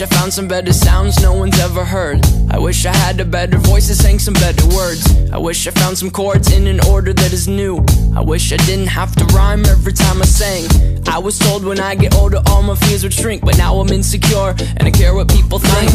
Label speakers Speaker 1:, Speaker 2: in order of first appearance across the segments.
Speaker 1: wish I found some better sounds no one's ever heard. I wish I had a better voice that sang some better words. I wish I found some chords in an order that is new. I wish I didn't have to rhyme every time I sang. I was told when I get older all my fears would shrink, but now I'm insecure and I care what people think.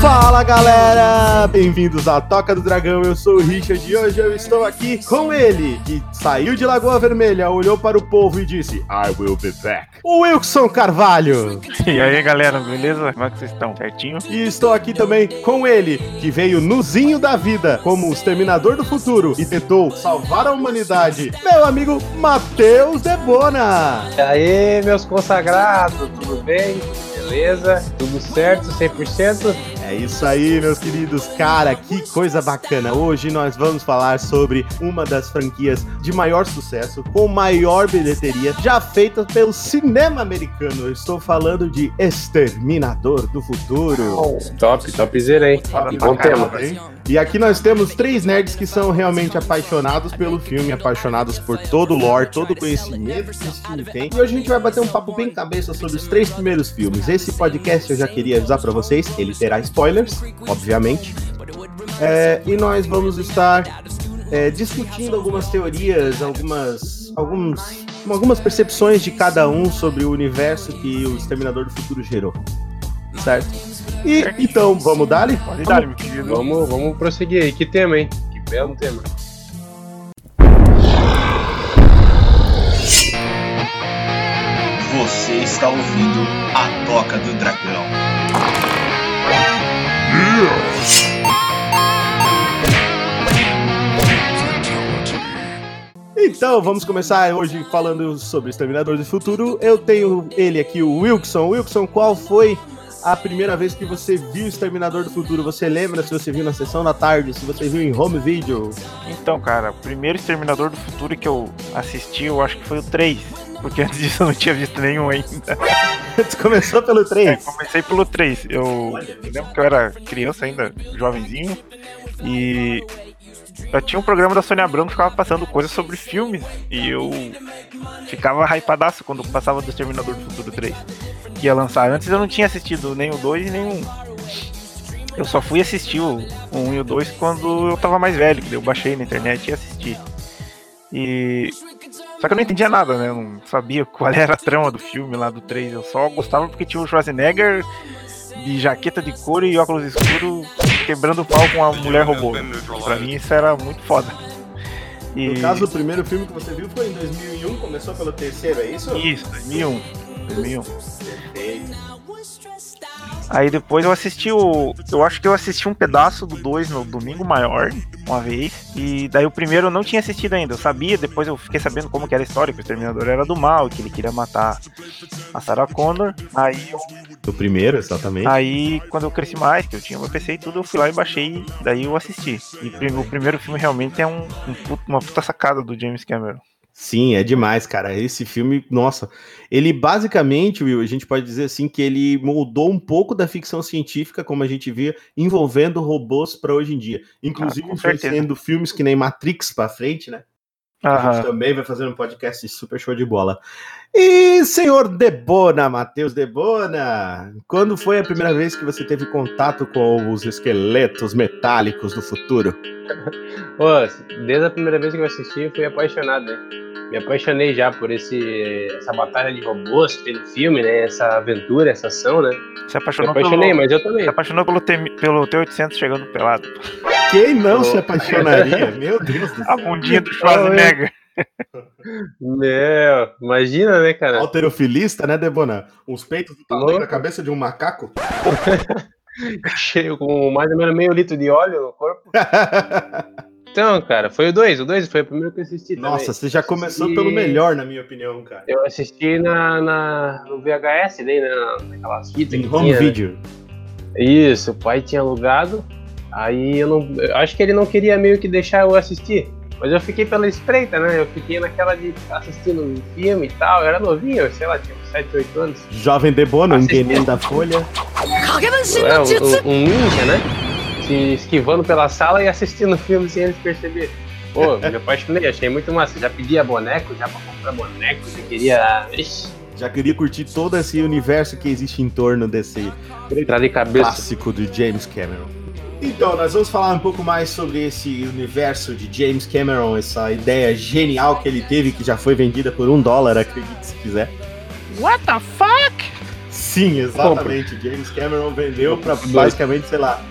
Speaker 2: Fala galera, bem-vindos à Toca do Dragão. Eu sou o Richard e hoje eu estou aqui com ele, que saiu de Lagoa Vermelha, olhou para o povo e disse: I will be back. O Wilson Carvalho.
Speaker 3: E aí galera, beleza? Como é que vocês estão? Certinho?
Speaker 2: E estou aqui também com ele, que veio nozinho da vida, como o exterminador do futuro e tentou salvar a humanidade, meu amigo Matheus Debona.
Speaker 4: E aí, meus consagrados, tudo bem? Beleza? Tudo certo, 100%?
Speaker 2: É isso aí, meus queridos. Cara, que coisa bacana. Hoje nós vamos falar sobre uma das franquias de maior sucesso, com maior bilheteria, já feita pelo cinema americano. Eu estou falando de Exterminador do Futuro.
Speaker 4: Top, topzera, hein?
Speaker 3: Foda
Speaker 4: E
Speaker 3: pra
Speaker 4: bom tema.
Speaker 2: Hein? E aqui nós temos três nerds que são realmente apaixonados pelo filme, apaixonados por todo o lore, todo o conhecimento que esse filme tem. E hoje a gente vai bater um papo bem cabeça sobre os três primeiros filmes. Esse podcast eu já queria avisar pra vocês, ele terá spoilers, obviamente. É, e nós vamos estar é, discutindo algumas teorias, algumas, alguns, algumas percepções de cada um sobre o universo que o Exterminador do Futuro gerou. Certo? E então, vamos dar-lhe?
Speaker 3: Pode dar, meu querido.
Speaker 4: Vamos, vamos prosseguir aí. Que tema, hein? Que belo tema.
Speaker 5: Você está ouvindo a Toca do Dragão.
Speaker 2: Então, vamos começar hoje falando sobre Exterminador do Futuro. Eu tenho ele aqui, o Wilson. Wilson, qual foi a primeira vez que você viu Exterminador do Futuro? Você lembra se você viu na sessão da tarde, se você viu em home video?
Speaker 3: Então, cara, o primeiro Exterminador do Futuro que eu assisti, eu acho que foi o 3. Porque antes disso eu não tinha visto nenhum ainda.
Speaker 2: Você começou pelo
Speaker 3: É,
Speaker 2: 3.
Speaker 3: comecei pelo 3. Eu, lembro que eu era criança ainda, jovenzinho. E eu tinha um programa da Sônia Abrão que ficava passando coisas sobre filmes. E eu ficava hypadaço quando passava do Exterminador do Futuro 3. Que ia lançar. Antes eu não tinha assistido nem o 2 nem o 1. Eu só fui assistir o 1 e o 2 quando eu tava mais velho, que eu baixei na internet e assisti. E. Só que eu não entendia nada, né? Eu não sabia qual era a trama do filme lá do 3. Eu só gostava porque tinha o Schwarzenegger de jaqueta de couro e óculos escuros quebrando o pau com a mulher robô. Pra mim isso era muito foda. E...
Speaker 2: No caso, o primeiro filme que você viu foi em 2001, começou pelo terceiro, é isso?
Speaker 3: Isso, 2001. 2001.
Speaker 2: Perfeito.
Speaker 3: Aí depois eu assisti o. Eu acho que eu assisti um pedaço do 2 no Domingo Maior, uma vez. E daí o primeiro eu não tinha assistido ainda. Eu sabia, depois eu fiquei sabendo como que era a história, que o Exterminador era do mal, que ele queria matar a Sarah Connor. Aí, eu-
Speaker 2: O primeiro, exatamente.
Speaker 3: aí quando eu cresci mais, que eu tinha meu PC e tudo, eu fui lá e baixei, daí eu assisti. E o primeiro filme realmente é um, um uma puta sacada do James Cameron.
Speaker 2: Sim, é demais, cara. Esse filme, nossa, ele basicamente, Will, a gente pode dizer assim que ele moldou um pouco da ficção científica, como a gente via, envolvendo robôs para hoje em dia. Inclusive,
Speaker 3: Ah,
Speaker 2: influenciando filmes que nem Matrix para frente, né? A gente
Speaker 3: Aham.
Speaker 2: também vai fazer um podcast super show de bola. E senhor Debona, Matheus Debona, quando foi a primeira vez que você teve contato com os esqueletos metálicos do futuro?
Speaker 4: Pô, desde a primeira vez que eu assisti, eu fui apaixonado, né? Me apaixonei já por esse, essa batalha de robôs que tem no filme, né? Essa aventura, essa ação, né?
Speaker 3: Se
Speaker 4: Me
Speaker 3: apaixonou
Speaker 4: apaixonei,
Speaker 3: pelo.
Speaker 4: mas eu também.
Speaker 3: Se apaixonou pelo, T- pelo T800 chegando pelado.
Speaker 2: Quem não
Speaker 4: Oh.
Speaker 2: se apaixonaria? Meu Deus do
Speaker 3: A
Speaker 2: céu.
Speaker 3: bundinha do Schwarzenegger.
Speaker 4: Meu, imagina, né, cara?
Speaker 2: Alterofilista, né, Debona? Uns peitos do tamanho da cabeça de um macaco?
Speaker 4: Cheio com mais ou menos meio litro de óleo no corpo. Então, cara, foi o 2. O 2 foi o primeiro que eu assisti também.
Speaker 2: Nossa, você já começou
Speaker 4: Assisti-
Speaker 2: pelo melhor, na minha opinião, cara.
Speaker 4: Eu assisti na, na, no VHS, né, naquelas fitas
Speaker 2: Em home
Speaker 4: tinha, né?
Speaker 2: video.
Speaker 4: Isso, o pai tinha alugado. Aí eu não. eu acho que ele não queria meio que deixar eu assistir. Mas eu fiquei pela estreita, né? Eu fiquei naquela de assistindo um filme e tal. Eu era novinho, eu sei lá, tinha uns 7, 8 anos.
Speaker 2: Jovem Debona, um
Speaker 4: Assisti.
Speaker 2: guenin da Folha.
Speaker 4: É, um, um ninja, né? Se esquivando pela sala e assistindo o filme sem eles perceberem. Pô, me apaixonei, achei muito massa. Já pedia boneco, já pra comprar boneco, já queria. Ixi,
Speaker 2: Já queria curtir todo esse universo que existe em torno desse
Speaker 4: de
Speaker 2: clássico do James Cameron. Então, nós vamos falar um pouco mais sobre esse universo de James Cameron, essa ideia genial que ele teve, que já foi vendida por um dólar, acredite se quiser.
Speaker 3: What the fuck?
Speaker 2: Sim, exatamente. James Cameron vendeu para basicamente, sei lá,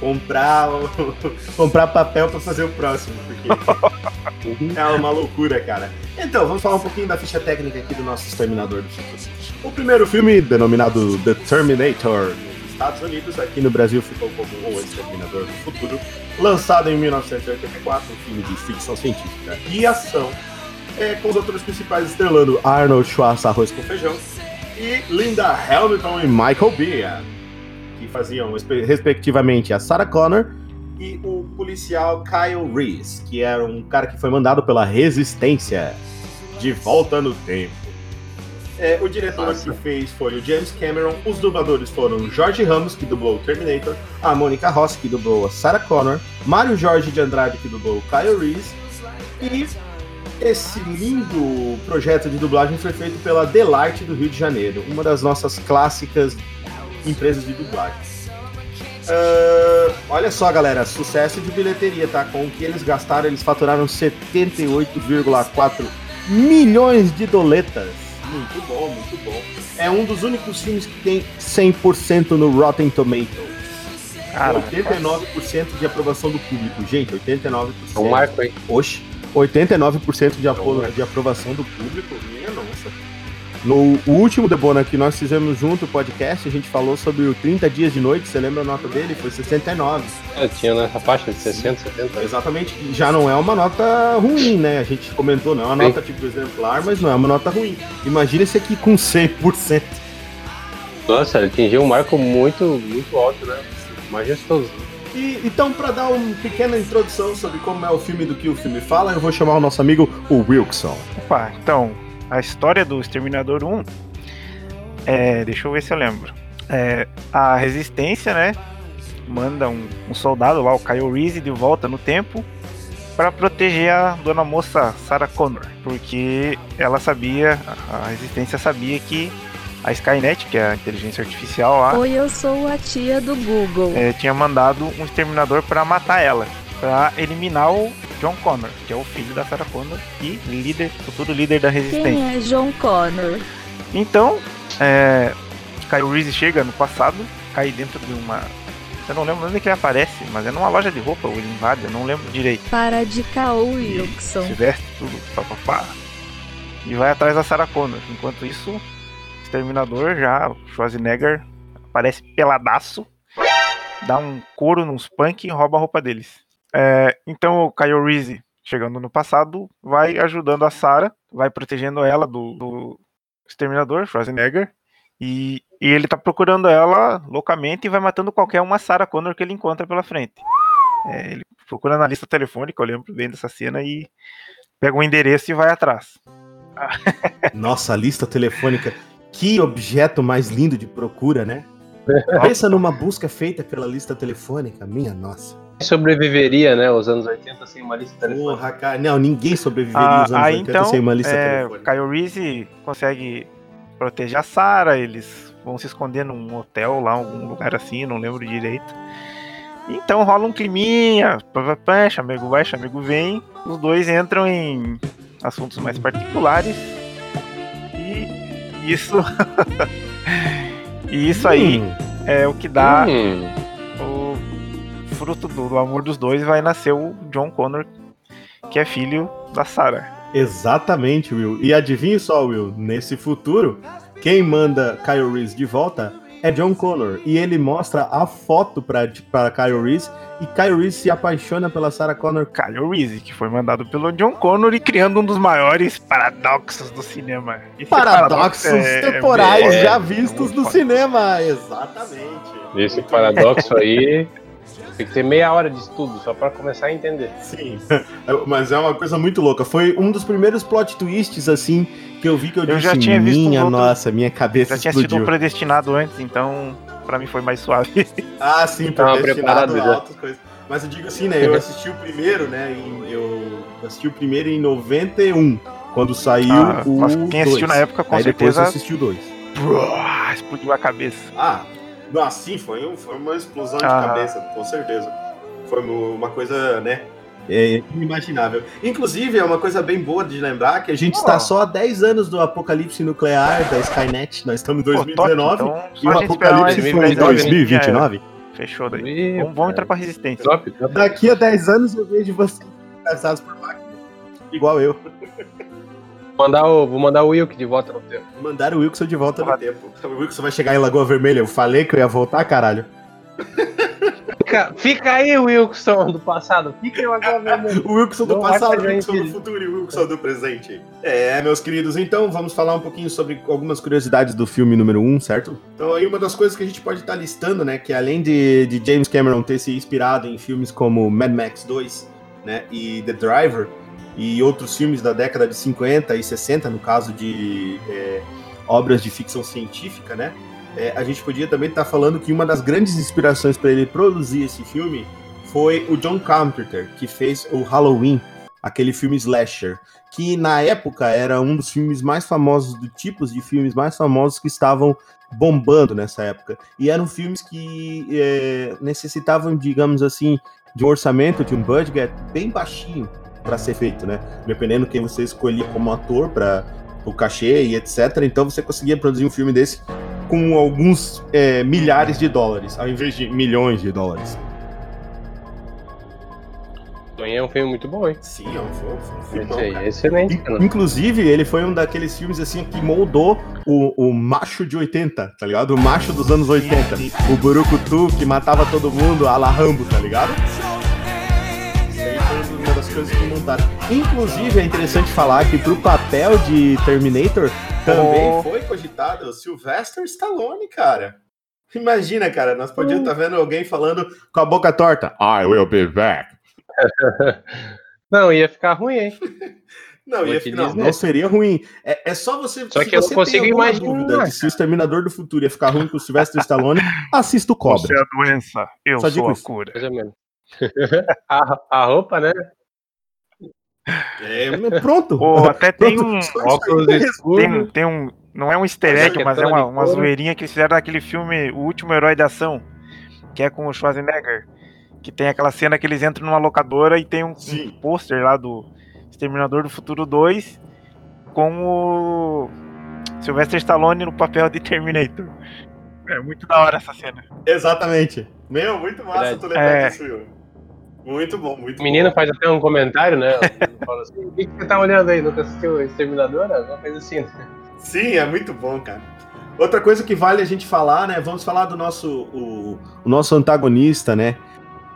Speaker 2: comprar o- comprar papel para fazer o próximo, porque é uma loucura, cara. Então, vamos falar um pouquinho da ficha técnica aqui do nosso Exterminador do Futuro. O primeiro filme, denominado The Terminator, nos Estados Unidos, aqui no Brasil ficou como O Exterminador do Futuro, lançado em 1984, um filme de ficção científica e ação, é, com os atores principais estrelando Arnold Schwarzenegger, arroz com feijão, e Linda Hamilton e Michael Biehn, que faziam respe- respectivamente a Sarah Connor e o policial Kyle Reese, que era um cara que foi mandado pela Resistência de volta no tempo. É, o diretor
Speaker 4: Nossa.
Speaker 2: que fez foi o James Cameron, os dubladores foram Jorge Ramos, que dublou o Terminator, a Mônica Rossi, que dublou a Sarah Connor, Mário Jorge de Andrade, que dublou o Kyle Reese, e esse lindo projeto de dublagem foi feito pela Delarte do Rio de Janeiro, uma das nossas clássicas empresas de dublagem. Ah, olha só, galera, sucesso de bilheteria, tá? Com o que eles gastaram, eles faturaram 78,4 milhões de doletas. Muito bom, muito bom. É um dos únicos filmes que tem 100% no Rotten Tomatoes.
Speaker 3: Cara,
Speaker 2: 89% de aprovação do público. Gente, 89%.
Speaker 4: É um marco aí.
Speaker 2: Oxe, 89% de, apro de aprovação do público, minha nossa. No último Debona que nós fizemos junto, o podcast, a gente falou sobre o 30 Dias de Noite, você lembra a nota dele? Foi 69.
Speaker 4: Eu tinha nessa faixa de 60, 70.
Speaker 2: Exatamente, já não é uma nota ruim, né? A gente comentou, não é uma
Speaker 4: Sim.
Speaker 2: nota tipo exemplar, mas não é uma nota ruim. Imagina esse aqui com 100%.
Speaker 4: Nossa, ele atingiu um marco muito, muito alto, né? Majestoso.
Speaker 2: E, então, para dar uma pequena introdução sobre como é o filme e do que o filme fala, eu vou chamar o nosso amigo, o Wilson.
Speaker 3: Opa, então, a história do Exterminador 1. É, deixa eu ver se eu lembro. É, a Resistência, né? Manda um, um soldado lá, o Kyle Reese, de volta no tempo para proteger a dona moça Sarah Connor, porque ela sabia, a Resistência sabia que a Skynet, que é a inteligência artificial lá,
Speaker 6: Oi, eu sou a tia do Google.
Speaker 3: é, tinha mandado um exterminador para matar ela, para eliminar o John Connor, que é o filho da Sarah Connor e líder, futuro líder da Resistência.
Speaker 6: Quem é John Connor?
Speaker 3: Então, é, Kyle Reese chega no passado, cai dentro de uma. Eu não lembro onde que ele aparece, mas é numa loja de roupa, ou ele invade, eu não lembro direito.
Speaker 6: Para de
Speaker 3: E
Speaker 6: Wilson.
Speaker 3: Se veste tudo, papapá. E vai atrás da Sarah Connor. Enquanto isso, o Exterminador já, o Schwarzenegger, aparece peladaço, dá um couro nos punk e rouba a roupa deles. É, então o Kyle Reese, chegando no passado, vai ajudando a Sarah, vai protegendo ela do, do Exterminador, Schwarzenegger, e, e ele tá procurando ela loucamente e vai matando qualquer uma Sarah Connor que ele encontra pela frente. É, ele procura na lista telefônica, eu lembro bem dessa cena, e pega um endereço e vai atrás.
Speaker 2: Nossa, a lista telefônica. Que objeto mais lindo de procura, né? Pensa numa busca feita pela lista telefônica, minha nossa.
Speaker 4: Sobreviveria, né, os anos 80 sem uma lista telefônica.
Speaker 2: Porra, cara. Não, ninguém sobreviveria
Speaker 3: Ah,
Speaker 2: nos anos
Speaker 3: aí
Speaker 2: 80
Speaker 3: então,
Speaker 2: sem uma lista
Speaker 3: é,
Speaker 2: telefônica.
Speaker 3: Kyle Reese consegue proteger a Sarah, eles vão se esconder num hotel lá, algum lugar assim, não lembro direito. Então rola um climinha, pá, pá, pá, chamego vai, chamego vem, os dois entram em assuntos mais particulares e isso e isso aí
Speaker 2: Hum,
Speaker 3: é o que dá
Speaker 4: Hum,
Speaker 3: fruto do, do amor dos dois vai nascer o John Connor, que é filho da Sarah.
Speaker 2: exatamente, Will. E adivinha só, Will, nesse futuro, quem manda Kyle Reese de volta é John Connor. E ele mostra a foto pra, pra Kyle Reese e Kyle Reese se apaixona pela Sarah Connor.
Speaker 3: Kyle Reese, que foi mandado pelo John Connor e criando um dos maiores paradoxos do cinema. Esse
Speaker 2: Paradoxos
Speaker 3: paradoxo é-
Speaker 2: temporais
Speaker 3: é-
Speaker 2: já
Speaker 3: é
Speaker 2: vistos
Speaker 3: muito
Speaker 2: no
Speaker 3: foda.
Speaker 2: cinema. Exatamente.
Speaker 4: esse paradoxo aí tem que ter meia hora de estudo só pra começar a entender.
Speaker 2: Sim, mas é uma coisa muito louca. Foi um dos primeiros plot twists, assim, que eu vi que eu,
Speaker 3: Eu
Speaker 2: disse,
Speaker 3: já tinha visto
Speaker 2: minha
Speaker 3: um outro-
Speaker 2: nossa, minha cabeça
Speaker 3: Já tinha sido
Speaker 2: explodiu.
Speaker 3: predestinado antes, então pra mim foi mais suave.
Speaker 2: Ah, sim, predestinado altas coisas. Mas eu digo assim, né, eu assisti o primeiro, né, em- eu assisti o primeiro em 91, Quando saiu
Speaker 3: Ah,
Speaker 2: o.
Speaker 3: mas quem assistiu
Speaker 2: dois.
Speaker 3: na época, com
Speaker 2: Aí depois
Speaker 3: certeza-
Speaker 2: assistiu o dois.
Speaker 3: Uah, explodiu a cabeça.
Speaker 2: Ah, nossa, sim, foi, um- foi uma explosão de
Speaker 3: Ah.
Speaker 2: cabeça, com certeza. Foi uma coisa, né? É inimaginável. Inclusive, é uma coisa bem boa de lembrar que a gente está
Speaker 3: Oh.
Speaker 2: só há 10 anos do apocalipse nuclear da Skynet. Nós estamos em
Speaker 3: Pô,
Speaker 2: 2019
Speaker 3: top, então,
Speaker 2: e o apocalipse foi em
Speaker 3: 2019,
Speaker 2: 2029.
Speaker 3: já era. Fechou daí. Vamos, vamos entrar pra resistência.
Speaker 4: Top, top.
Speaker 2: Daqui a 10 anos eu vejo vocês casados por máquina. Igual eu.
Speaker 4: Vou mandar o, vou mandar o Wilk de volta no tempo.
Speaker 2: Mandaram o Wilson de volta no tempo. O Wilson vai chegar em Lagoa Vermelha. Eu falei que eu ia voltar, caralho.
Speaker 4: Fica, fica aí, Wilson do passado. Fica aí agora, meu
Speaker 2: O Wilson do
Speaker 4: Não
Speaker 2: passado, o Wilson do futuro e o Wilson do presente. É, meus queridos, então vamos falar um pouquinho sobre algumas curiosidades do filme número 1, certo? Então aí uma das coisas que a gente pode estar listando, né, que além de, de James Cameron ter se inspirado em filmes como Mad Max 2, né, e The Driver, e outros filmes da década de 50 e 60, no caso de é, obras de ficção científica, né, é, a gente podia também estar falando que uma das grandes inspirações para ele produzir esse filme foi o John Carpenter, que fez o Halloween, aquele filme slasher, que na época era um dos filmes mais famosos, do tipos de filmes mais famosos que estavam bombando nessa época. E eram filmes que é, necessitavam, digamos assim, de um orçamento, de um budget bem baixinho para ser feito, né? Dependendo quem você escolhia como ator para o cachê e etc. Então você conseguia produzir um filme desse com alguns é, milhares de dólares, ao invés de milhões de dólares.
Speaker 4: Sonhei é um filme muito bom, hein?
Speaker 2: Sim, é um filme, um
Speaker 4: é excelente. Cara.
Speaker 2: Inclusive, ele foi um daqueles filmes assim que moldou o, o macho de 80, tá ligado? O macho dos anos 80. O Burukutu que matava todo mundo, a la Rambo, tá ligado? Coisas que montaram. Inclusive, é interessante falar que pro papel de Terminator também
Speaker 3: Oh.
Speaker 2: foi cogitado o Sylvester Stallone, cara. Imagina, cara, nós podíamos estar vendo alguém falando com a boca torta. I will be back.
Speaker 4: Não, ia ficar ruim, hein?
Speaker 2: Não, ia,
Speaker 4: que
Speaker 2: não, não seria ruim. É, é só você.
Speaker 4: Só que eu não
Speaker 2: você
Speaker 4: consigo imaginar,
Speaker 2: dúvida de se o Exterminador do Futuro ia ficar ruim com o Sylvester Stallone, assista o
Speaker 3: Você
Speaker 2: Cobra.
Speaker 3: é a doença, eu
Speaker 2: Só
Speaker 3: sou
Speaker 2: digo
Speaker 3: a
Speaker 2: isso.
Speaker 3: cura.
Speaker 4: Mais ou menos. a, a roupa, né?
Speaker 2: É, pronto.
Speaker 3: Pô, até tem um.
Speaker 4: Óculos
Speaker 3: Tem,
Speaker 4: escuros.
Speaker 3: tem um. Não é um easter egg, mas é uma,
Speaker 4: de
Speaker 3: uma
Speaker 4: couro.
Speaker 3: zoeirinha que eles fizeram naquele filme O Último Herói da Ação, que é com o Schwarzenegger. Que tem aquela cena que eles entram numa locadora e tem um,
Speaker 2: Sim.
Speaker 3: um pôster lá do Exterminador do Futuro 2 com o Sylvester Stallone no papel de Terminator. É muito da hora essa cena.
Speaker 2: Exatamente. Meu, muito massa
Speaker 4: Verdade.
Speaker 2: tu lembrar
Speaker 3: É.
Speaker 2: disso, Will. Muito bom, muito
Speaker 4: O menino
Speaker 2: bom.
Speaker 4: faz até um comentário, né? Fala assim, o que você tá olhando aí? Nunca assistiu o Exterminador? Alguma coisa assim. né?
Speaker 2: Sim, é muito bom, cara. Outra coisa que vale a gente falar, né? Vamos falar do nosso, o, o nosso antagonista, né?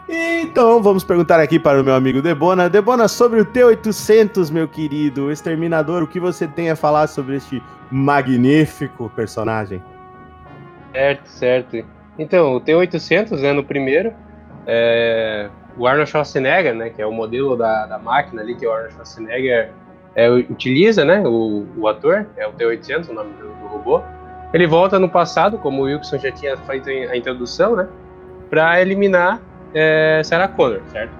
Speaker 2: Então, vamos perguntar aqui para o meu amigo Debona. Debona, sobre o T-800, meu querido, o Exterminador, o que você tem a falar sobre este magnífico personagem?
Speaker 4: Certo, certo. Então, o T-800, né, no primeiro, é, o Arnold Schwarzenegger, né, que é o modelo da, da máquina ali, que o Arnold Schwarzenegger é, utiliza, né, o, o ator, é o T-800, o nome do, do robô. Ele volta no passado, como o Wilson já tinha feito a introdução, né, para eliminar é, Sarah Connor, certo?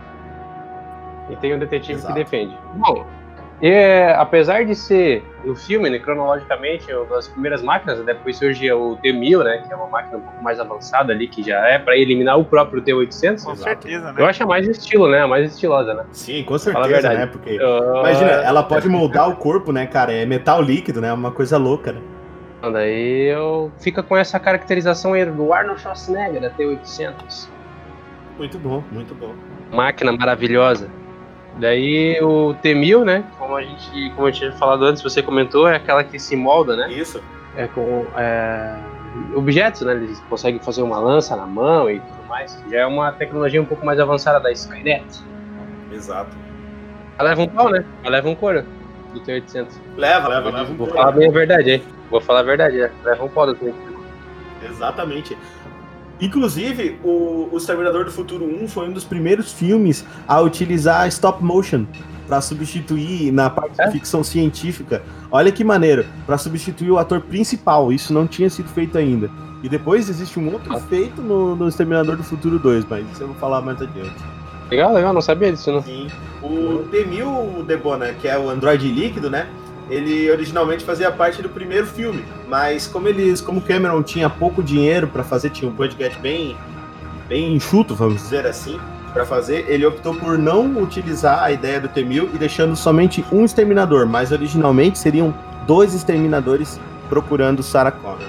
Speaker 4: E tem um detetive
Speaker 2: Exato.
Speaker 4: que defende. Bom, é, apesar de ser o filme, né, cronologicamente, uma das primeiras máquinas, né, depois surge o T-1000, né, que é uma máquina um pouco mais avançada ali, que já é para eliminar o próprio T-800.
Speaker 3: Com certeza, né?
Speaker 4: Eu acho a mais estilo, né, a mais estilosa, né.
Speaker 2: Sim, com certeza,
Speaker 4: verdade.
Speaker 2: né? Porque,
Speaker 4: Ah,
Speaker 2: imagina, ela pode moldar o corpo, né, cara? É metal líquido, né? Uma coisa louca, né?
Speaker 4: Então, Daí eu fica com essa caracterização aí do Arnold Schwarzenegger, da T-800.
Speaker 2: Muito bom, muito bom.
Speaker 4: Máquina maravilhosa. Daí o T-1000, né, como a gente, como eu tinha falado antes, você comentou, é aquela que se molda, né.
Speaker 2: Isso.
Speaker 4: é, com é, objetos, né? Eles conseguem fazer uma lança na mão e tudo mais. Já é uma tecnologia um pouco mais avançada da Skynet.
Speaker 2: Exato.
Speaker 4: Ela leva um pau, né? Ela leva um couro do T-800.
Speaker 2: Leva, leva, leva. um
Speaker 4: Vou falar bem a verdade, hein? Vou falar a verdade, né? Leva um pau do T-800.
Speaker 2: Exatamente. Inclusive, o, o Exterminador do Futuro 1 foi um dos primeiros filmes a utilizar stop motion para substituir na parte
Speaker 4: É?
Speaker 2: de ficção científica. Olha que maneiro, para substituir o ator principal. Isso não tinha sido feito ainda. E depois existe um outro
Speaker 4: Ah.
Speaker 2: feito no, no Exterminador do Futuro 2, mas isso eu vou falar mais adiante.
Speaker 4: Legal, legal, não sabia disso, não.
Speaker 2: Sim. O T-1000, Debona, que é o Android líquido, né? Ele originalmente fazia parte do primeiro filme, mas como eles, como Cameron tinha pouco dinheiro para fazer, tinha um budget bem, bem enxuto, vamos dizer assim, para fazer, ele optou por não utilizar a ideia do T-1000 e deixando somente um exterminador, mas originalmente seriam dois exterminadores procurando Sarah Connor.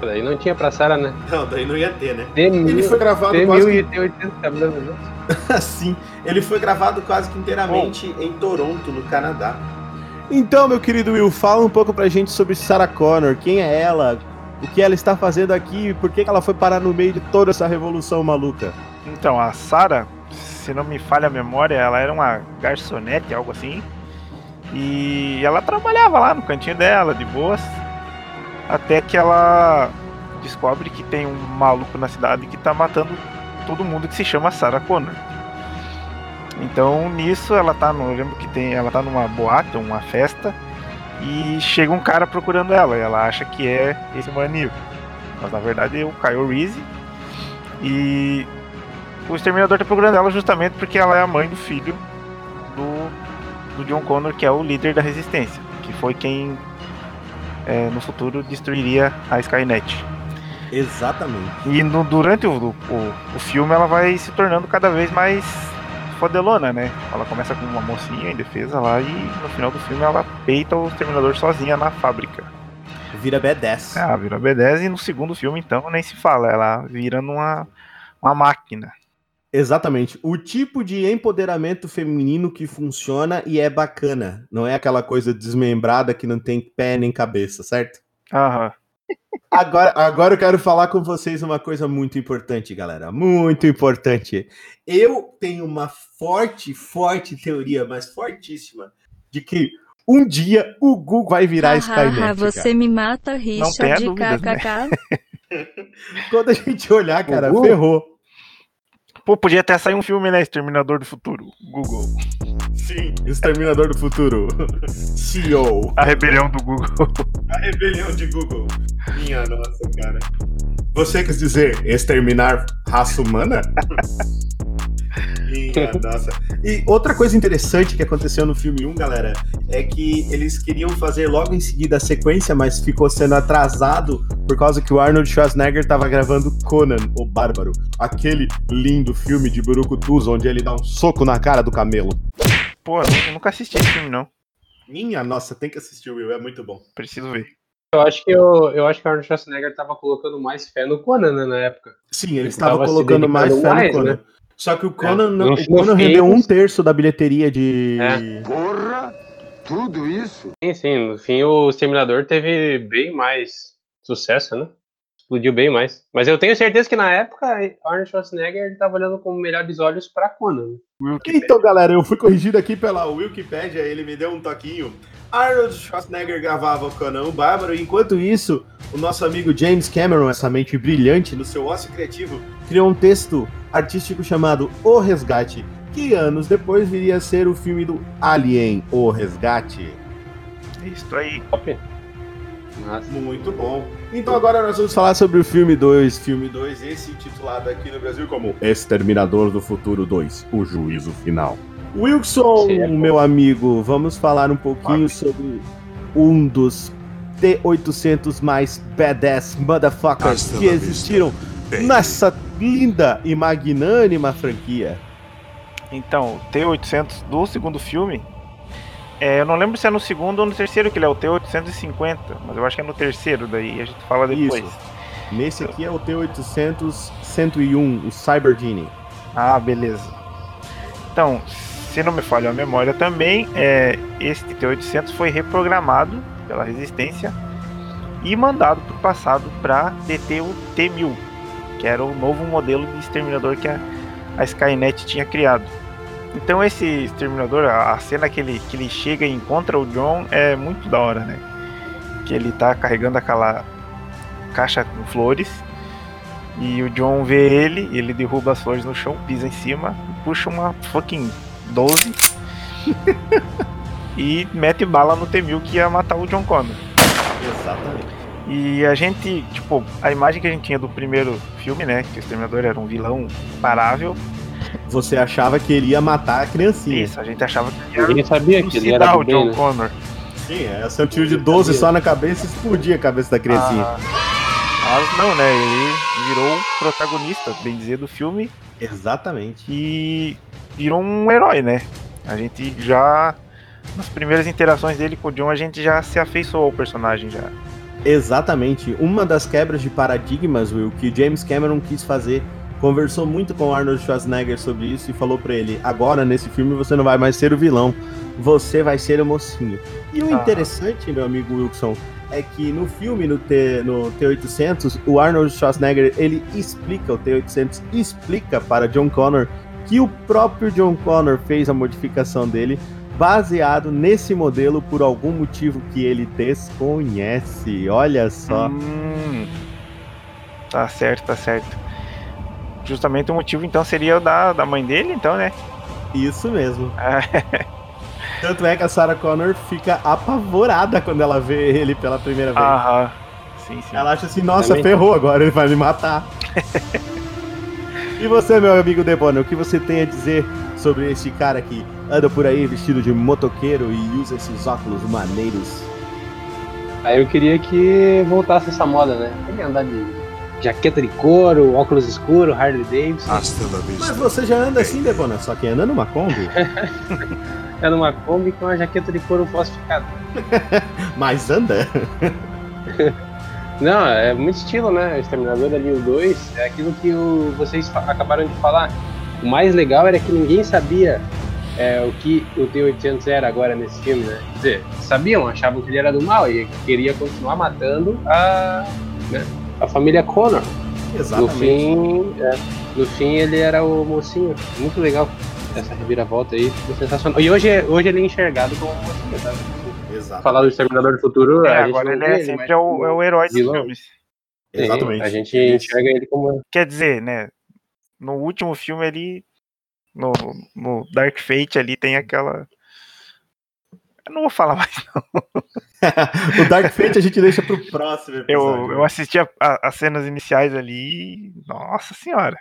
Speaker 4: Daí não tinha pra Sarah, né?
Speaker 2: Não, daí não ia ter, né?
Speaker 4: T-1000
Speaker 2: Ele foi gravado quase
Speaker 4: T-1000
Speaker 2: que
Speaker 4: e T-800 cabelo juntos.
Speaker 2: assim. Ele foi gravado quase que inteiramente em Toronto, no Canadá. Então, meu querido Will, fala um pouco pra gente sobre Sarah Connor. Quem é ela? O que ela está fazendo aqui? Por que ela foi parar no meio de toda essa revolução maluca?
Speaker 3: Então, a Sarah, se não me falha a memória, ela era uma garçonete, algo assim. E ela trabalhava lá no cantinho dela, de boas. Até que ela descobre que tem um maluco na cidade que tá matando todo mundo que se chama Sarah Connor. Então nisso ela tá no. Eu lembro que tem. Ela tá numa boate, uma festa. E chega um cara procurando ela. E ela acha que é esse maníaco. Mas na verdade é o Kyle Reese. E o exterminador tá procurando ela justamente porque ela é a mãe do filho do, do John Connor, que é o líder da resistência. Que foi quem é, no futuro destruiria a Skynet.
Speaker 2: Exatamente.
Speaker 3: E no- durante o, o, o filme ela vai se tornando cada vez mais fodelona, né? Ela começa com uma mocinha em defesa lá e no final do filme ela peita o Exterminador sozinha na fábrica.
Speaker 2: Vira B10.
Speaker 3: Ah, vira B10 e no segundo filme então nem se fala, ela vira numa uma máquina.
Speaker 2: Exatamente. O tipo de empoderamento feminino que funciona e é bacana. Não é aquela coisa desmembrada que não tem pé nem cabeça, certo?
Speaker 3: Aham.
Speaker 2: Agora, agora eu quero falar com vocês uma coisa muito importante, galera. Muito importante. Eu tenho uma forte, forte teoria, mas fortíssima, de que um dia o Google vai virar Skynet.
Speaker 6: Hahaha,
Speaker 2: cara.
Speaker 6: você me mata, Richard,
Speaker 3: né?
Speaker 6: kkk.
Speaker 2: Quando a gente olhar, cara,
Speaker 4: Google?
Speaker 2: ferrou.
Speaker 3: Pô, podia até sair um filme, né? Exterminador do Futuro. Google.
Speaker 2: Sim. Exterminador do Futuro. CEO.
Speaker 3: A rebelião do Google.
Speaker 2: A rebelião de Google. Minha nossa, cara. Você quis dizer exterminar raça humana? Minha nossa. E outra coisa interessante que aconteceu no filme 1, galera, é que eles queriam fazer logo em seguida a sequência, mas ficou sendo atrasado por causa que o Arnold Schwarzenegger tava gravando Conan, o Bárbaro. Aquele lindo filme de Burucutus, onde ele dá um soco na cara do camelo.
Speaker 3: Pô, eu nu- eu nunca assisti esse filme, não.
Speaker 2: Minha nossa, tem que assistir, Will, é muito bom.
Speaker 3: Preciso ver.
Speaker 4: Eu acho que eu, eu acho que o Arnold Schwarzenegger tava colocando mais fé no Conan, né, na época.
Speaker 2: Sim, ele
Speaker 4: Ele
Speaker 2: estava colocando mais fé no
Speaker 4: mais,
Speaker 2: Conan.
Speaker 4: né?
Speaker 2: Só que o Conan, não-
Speaker 4: No-
Speaker 2: o
Speaker 4: no
Speaker 2: Conan rendeu um terço da bilheteria de.
Speaker 4: É.
Speaker 7: Porra! Tudo isso?
Speaker 4: Sim, sim. No fim, o Exterminador teve bem mais sucesso, né? Explodiu bem mais. Mas eu tenho certeza que na época, Arnold Schwarzenegger ele tava olhando com melhores olhos pra Conan.
Speaker 2: Então, galera, eu fui corrigido aqui pela Wikipedia, ele me deu um toquinho. Arnold Schwarzenegger gravava o Conan o Bárbaro, e enquanto isso, o nosso amigo James Cameron, essa mente brilhante, no seu ócio criativo, criou um texto artístico chamado O Resgate, que anos depois viria a ser o filme do Alien, O Resgate.
Speaker 3: Isso aí.
Speaker 4: Top. Nossa.
Speaker 2: Muito bom. Então agora nós vamos falar sobre o filme 2. Filme 2, esse intitulado aqui no Brasil como Exterminador do Futuro 2, O Juízo Final. Wilson,
Speaker 4: Certo.
Speaker 2: meu amigo, vamos falar um pouquinho sobre um dos T-800 mais badass motherfuckers
Speaker 7: Hasta
Speaker 2: que existiram
Speaker 7: baby.
Speaker 2: nessa linda e magnânima franquia.
Speaker 3: Então, o T-800 do segundo filme, é, eu não lembro se é no segundo ou no terceiro que ele é o T-850, mas eu acho que é no terceiro, daí a gente fala depois.
Speaker 2: Isso. Nesse aqui é o T-800 101, o Cyber Genie.
Speaker 3: Ah, beleza. Então, se não me falha a memória também, é, esse T-800 foi reprogramado pela Resistência e mandado para o passado para deter o T-1000, que era o novo modelo de exterminador que a, a Skynet tinha criado. Então esse exterminador, a, cena que ele, que ele chega e encontra o John é muito da hora, né? Que ele tá carregando aquela caixa com flores e o John vê ele, ele derruba as flores no chão, pisa em cima, puxa uma fucking 12 e mete bala no T-1000 que ia matar o John Connor.
Speaker 2: Exatamente.
Speaker 3: E a gente, tipo, a imagem que a gente tinha do primeiro filme, né, que o Exterminador era um vilão parável,
Speaker 2: Você achava que ele ia matar a criancinha.
Speaker 3: isso, a gente achava que ele ia
Speaker 4: sabia que ele era
Speaker 3: o John
Speaker 4: né?
Speaker 3: Connor.
Speaker 2: Sim, é, seu tiro de 12 só na cabeça explodia a cabeça da criancinha.
Speaker 3: Ah, mas não, né? Ele virou o protagonista, bem dizer, do filme
Speaker 2: Exatamente.
Speaker 3: e virou um herói, né? A gente já. Nas primeiras interações dele com o John, a gente já se afeiçoou ao personagem já.
Speaker 2: Exatamente. Uma das quebras de paradigmas, Will, que James Cameron quis fazer, conversou muito com Arnold Schwarzenegger sobre isso e falou pra ele: agora nesse filme você não vai mais ser o vilão, você vai ser o mocinho. E o
Speaker 3: Ah.
Speaker 2: interessante, meu amigo Wilson, é que no filme, no, T, no T-800, o Arnold Schwarzenegger, ele explica, o T-800 explica para John Connor que o próprio John Connor fez a modificação dele baseado nesse modelo por algum motivo que ele desconhece. Olha só.
Speaker 3: Hum, tá certo, tá certo. Justamente o motivo então seria o da, da mãe dele, então, né?
Speaker 2: Isso mesmo.
Speaker 3: É,
Speaker 2: Tanto é que a Sarah Connor fica apavorada quando ela vê ele pela primeira vez.
Speaker 3: Aham. Sim, sim.
Speaker 2: Ela acha assim, nossa,
Speaker 4: Também.
Speaker 2: ferrou agora, ele vai me matar. e você, meu amigo Debona, o que você tem a dizer sobre esse cara que anda por aí vestido de motoqueiro e usa esses óculos maneiros?
Speaker 4: Aí eu queria que voltasse essa moda, né? Ele andar de jaqueta de couro, óculos escuros, Harley Davidson.
Speaker 2: Mas você já anda assim, Debona, só que anda numa Kombi.
Speaker 4: É numa Kombi com a jaqueta de couro falsificada.
Speaker 2: Mas anda.
Speaker 4: Não, é muito estilo, né? Exterminador ali, o 2, é aquilo que o- vocês acabaram de falar. O mais legal era que ninguém sabia é, o que o T-800 era agora nesse filme, né? Quer dizer, sabiam, achavam que ele era do mal e queria continuar matando a, né, a família Connor. No
Speaker 2: Exatamente.
Speaker 4: fim, é, no fim ele era o mocinho. Muito legal essa reviravolta aí, ficou sensacional. E hoje, hoje ele é enxergado como mocinho, tá?
Speaker 2: Exatamente.
Speaker 4: Falar do Exterminador do Futuro,
Speaker 3: É, agora ele é
Speaker 4: ele,
Speaker 3: sempre é o, é o herói dos filmes.
Speaker 2: Exatamente.
Speaker 4: A gente
Speaker 2: Isso.
Speaker 4: enxerga ele como.
Speaker 3: Quer dizer, né? No último filme ali, no, no Dark Fate ali tem aquela. Não vou falar mais.
Speaker 2: o Dark Fate a gente deixa pro próximo episódio.
Speaker 3: Eu, eu assisti a- a- as cenas iniciais ali. Nossa senhora.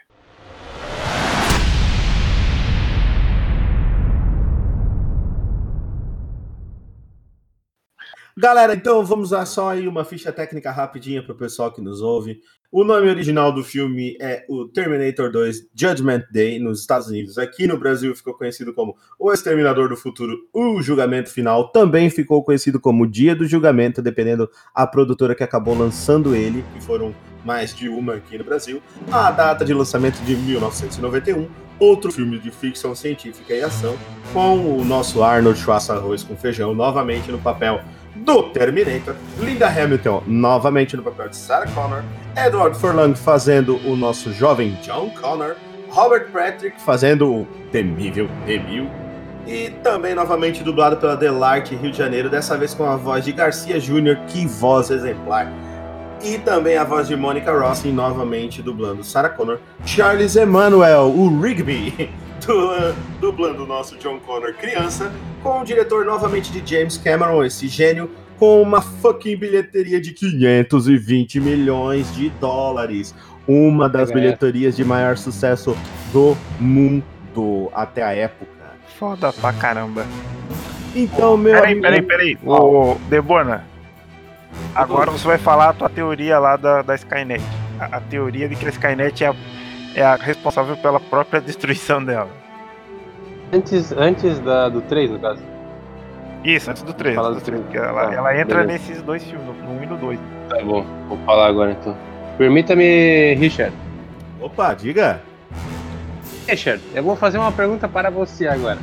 Speaker 2: Galera, então vamos lá só aí uma ficha técnica rapidinha para o pessoal que nos ouve. O nome original do filme é o Terminator 2 Judgment Day nos Estados Unidos. Aqui no Brasil ficou conhecido como O Exterminador do Futuro, o Julgamento Final. Também ficou conhecido como Dia do Julgamento, dependendo a produtora que acabou lançando ele, que foram mais de uma aqui no Brasil. A data de lançamento de 1991. Outro filme de ficção científica e ação, com o nosso Arnold Schwarzenegger com feijão novamente no papel do Terminator, Linda Hamilton novamente no papel de Sarah Connor, Edward Furlong fazendo o nosso jovem John Connor, Robert Patrick fazendo o temível Emil, e também novamente dublado pela Delark Rio de Janeiro, dessa vez com a voz de Garcia Jr., que voz exemplar. E também a voz de Monica Rossi, novamente dublando Sarah Connor, Charles Emmanuel, o Rigby, du- dublando o nosso John Connor criança, com o diretor novamente de James Cameron, esse gênio, com uma fucking bilheteria de 520 milhões de dólares. Uma das
Speaker 4: É.
Speaker 2: bilheterias de maior sucesso do mundo até a época.
Speaker 3: Foda pra caramba.
Speaker 2: Então, meu
Speaker 3: Peraí,
Speaker 2: amigo-
Speaker 3: peraí, peraí. Ô, Debona. Agora você vai falar a tua teoria lá da, da Skynet. A, a teoria de que a Skynet é a, é a responsável pela própria destruição dela.
Speaker 4: Antes, antes da, do 3, no caso.
Speaker 3: Isso, antes do 3.
Speaker 4: Fala
Speaker 3: do
Speaker 4: do
Speaker 3: 3
Speaker 4: três.
Speaker 3: porque ela,
Speaker 4: Ah,
Speaker 3: ela entra
Speaker 4: beleza.
Speaker 3: nesses dois filmes, no 1 e no 2.
Speaker 4: Tá bom, vou falar agora então. Permita-me, Richard.
Speaker 2: Opa, diga.
Speaker 4: Richard, eu vou fazer uma pergunta para você agora.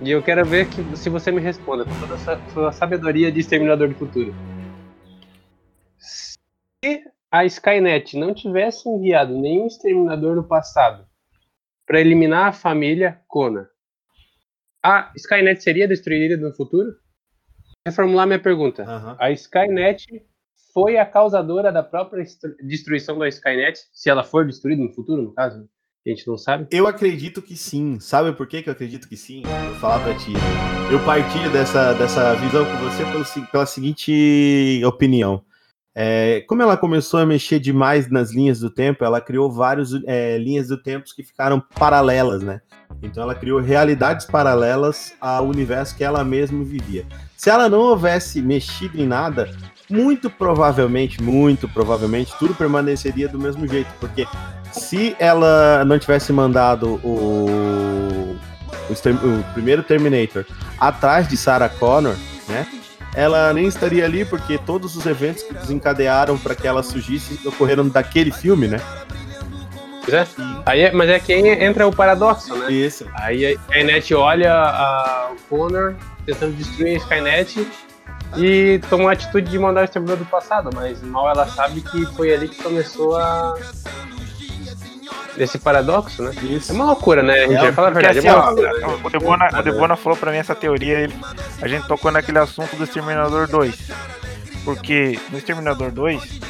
Speaker 4: E eu quero ver que, se você me responda com toda a sua, sua sabedoria de Exterminador do Futuro. A Skynet não tivesse enviado nenhum exterminador no passado para eliminar a família Connor, a Skynet seria destruída no futuro? Reformular minha pergunta.
Speaker 2: Aham.
Speaker 4: A Skynet foi a causadora da própria estru- destruição da Skynet? Se ela for destruída no futuro, no caso? A gente não sabe.
Speaker 2: Eu acredito que sim. Sabe por que, que eu acredito que sim? Vou falar pra ti. Eu partilho dessa, dessa visão com você pelo pela seguinte opinião. É, como ela começou a mexer demais nas linhas do tempo, ela criou várias é, linhas do tempo que ficaram paralelas, né? Então ela criou realidades paralelas ao universo que ela mesma vivia. Se ela não houvesse mexido em nada, muito provavelmente, muito provavelmente, tudo permaneceria do mesmo jeito, porque se ela não tivesse mandado o, o, o primeiro Terminator atrás de Sarah Connor, né? Ela nem estaria ali porque todos os eventos que desencadearam para que ela surgisse ocorreram daquele filme, né?
Speaker 4: É. Aí, é- mas é que entra o paradoxo, né?
Speaker 2: Isso.
Speaker 4: Aí a Skynet olha a Connor tentando destruir a Skynet e toma uma atitude de mandar o exterminador do passado, mas mal ela sabe que foi ali que começou a. Esse paradoxo, né?
Speaker 2: Isso.
Speaker 4: É uma loucura, né? A gente
Speaker 2: É,
Speaker 4: vai falar a verdade.
Speaker 3: assim,
Speaker 4: é uma
Speaker 3: ó,
Speaker 4: loucura.
Speaker 3: o Debona, o Debona falou pra mim essa teoria, ele- a gente tocou naquele assunto do Exterminador 2. Porque no Exterminador 2,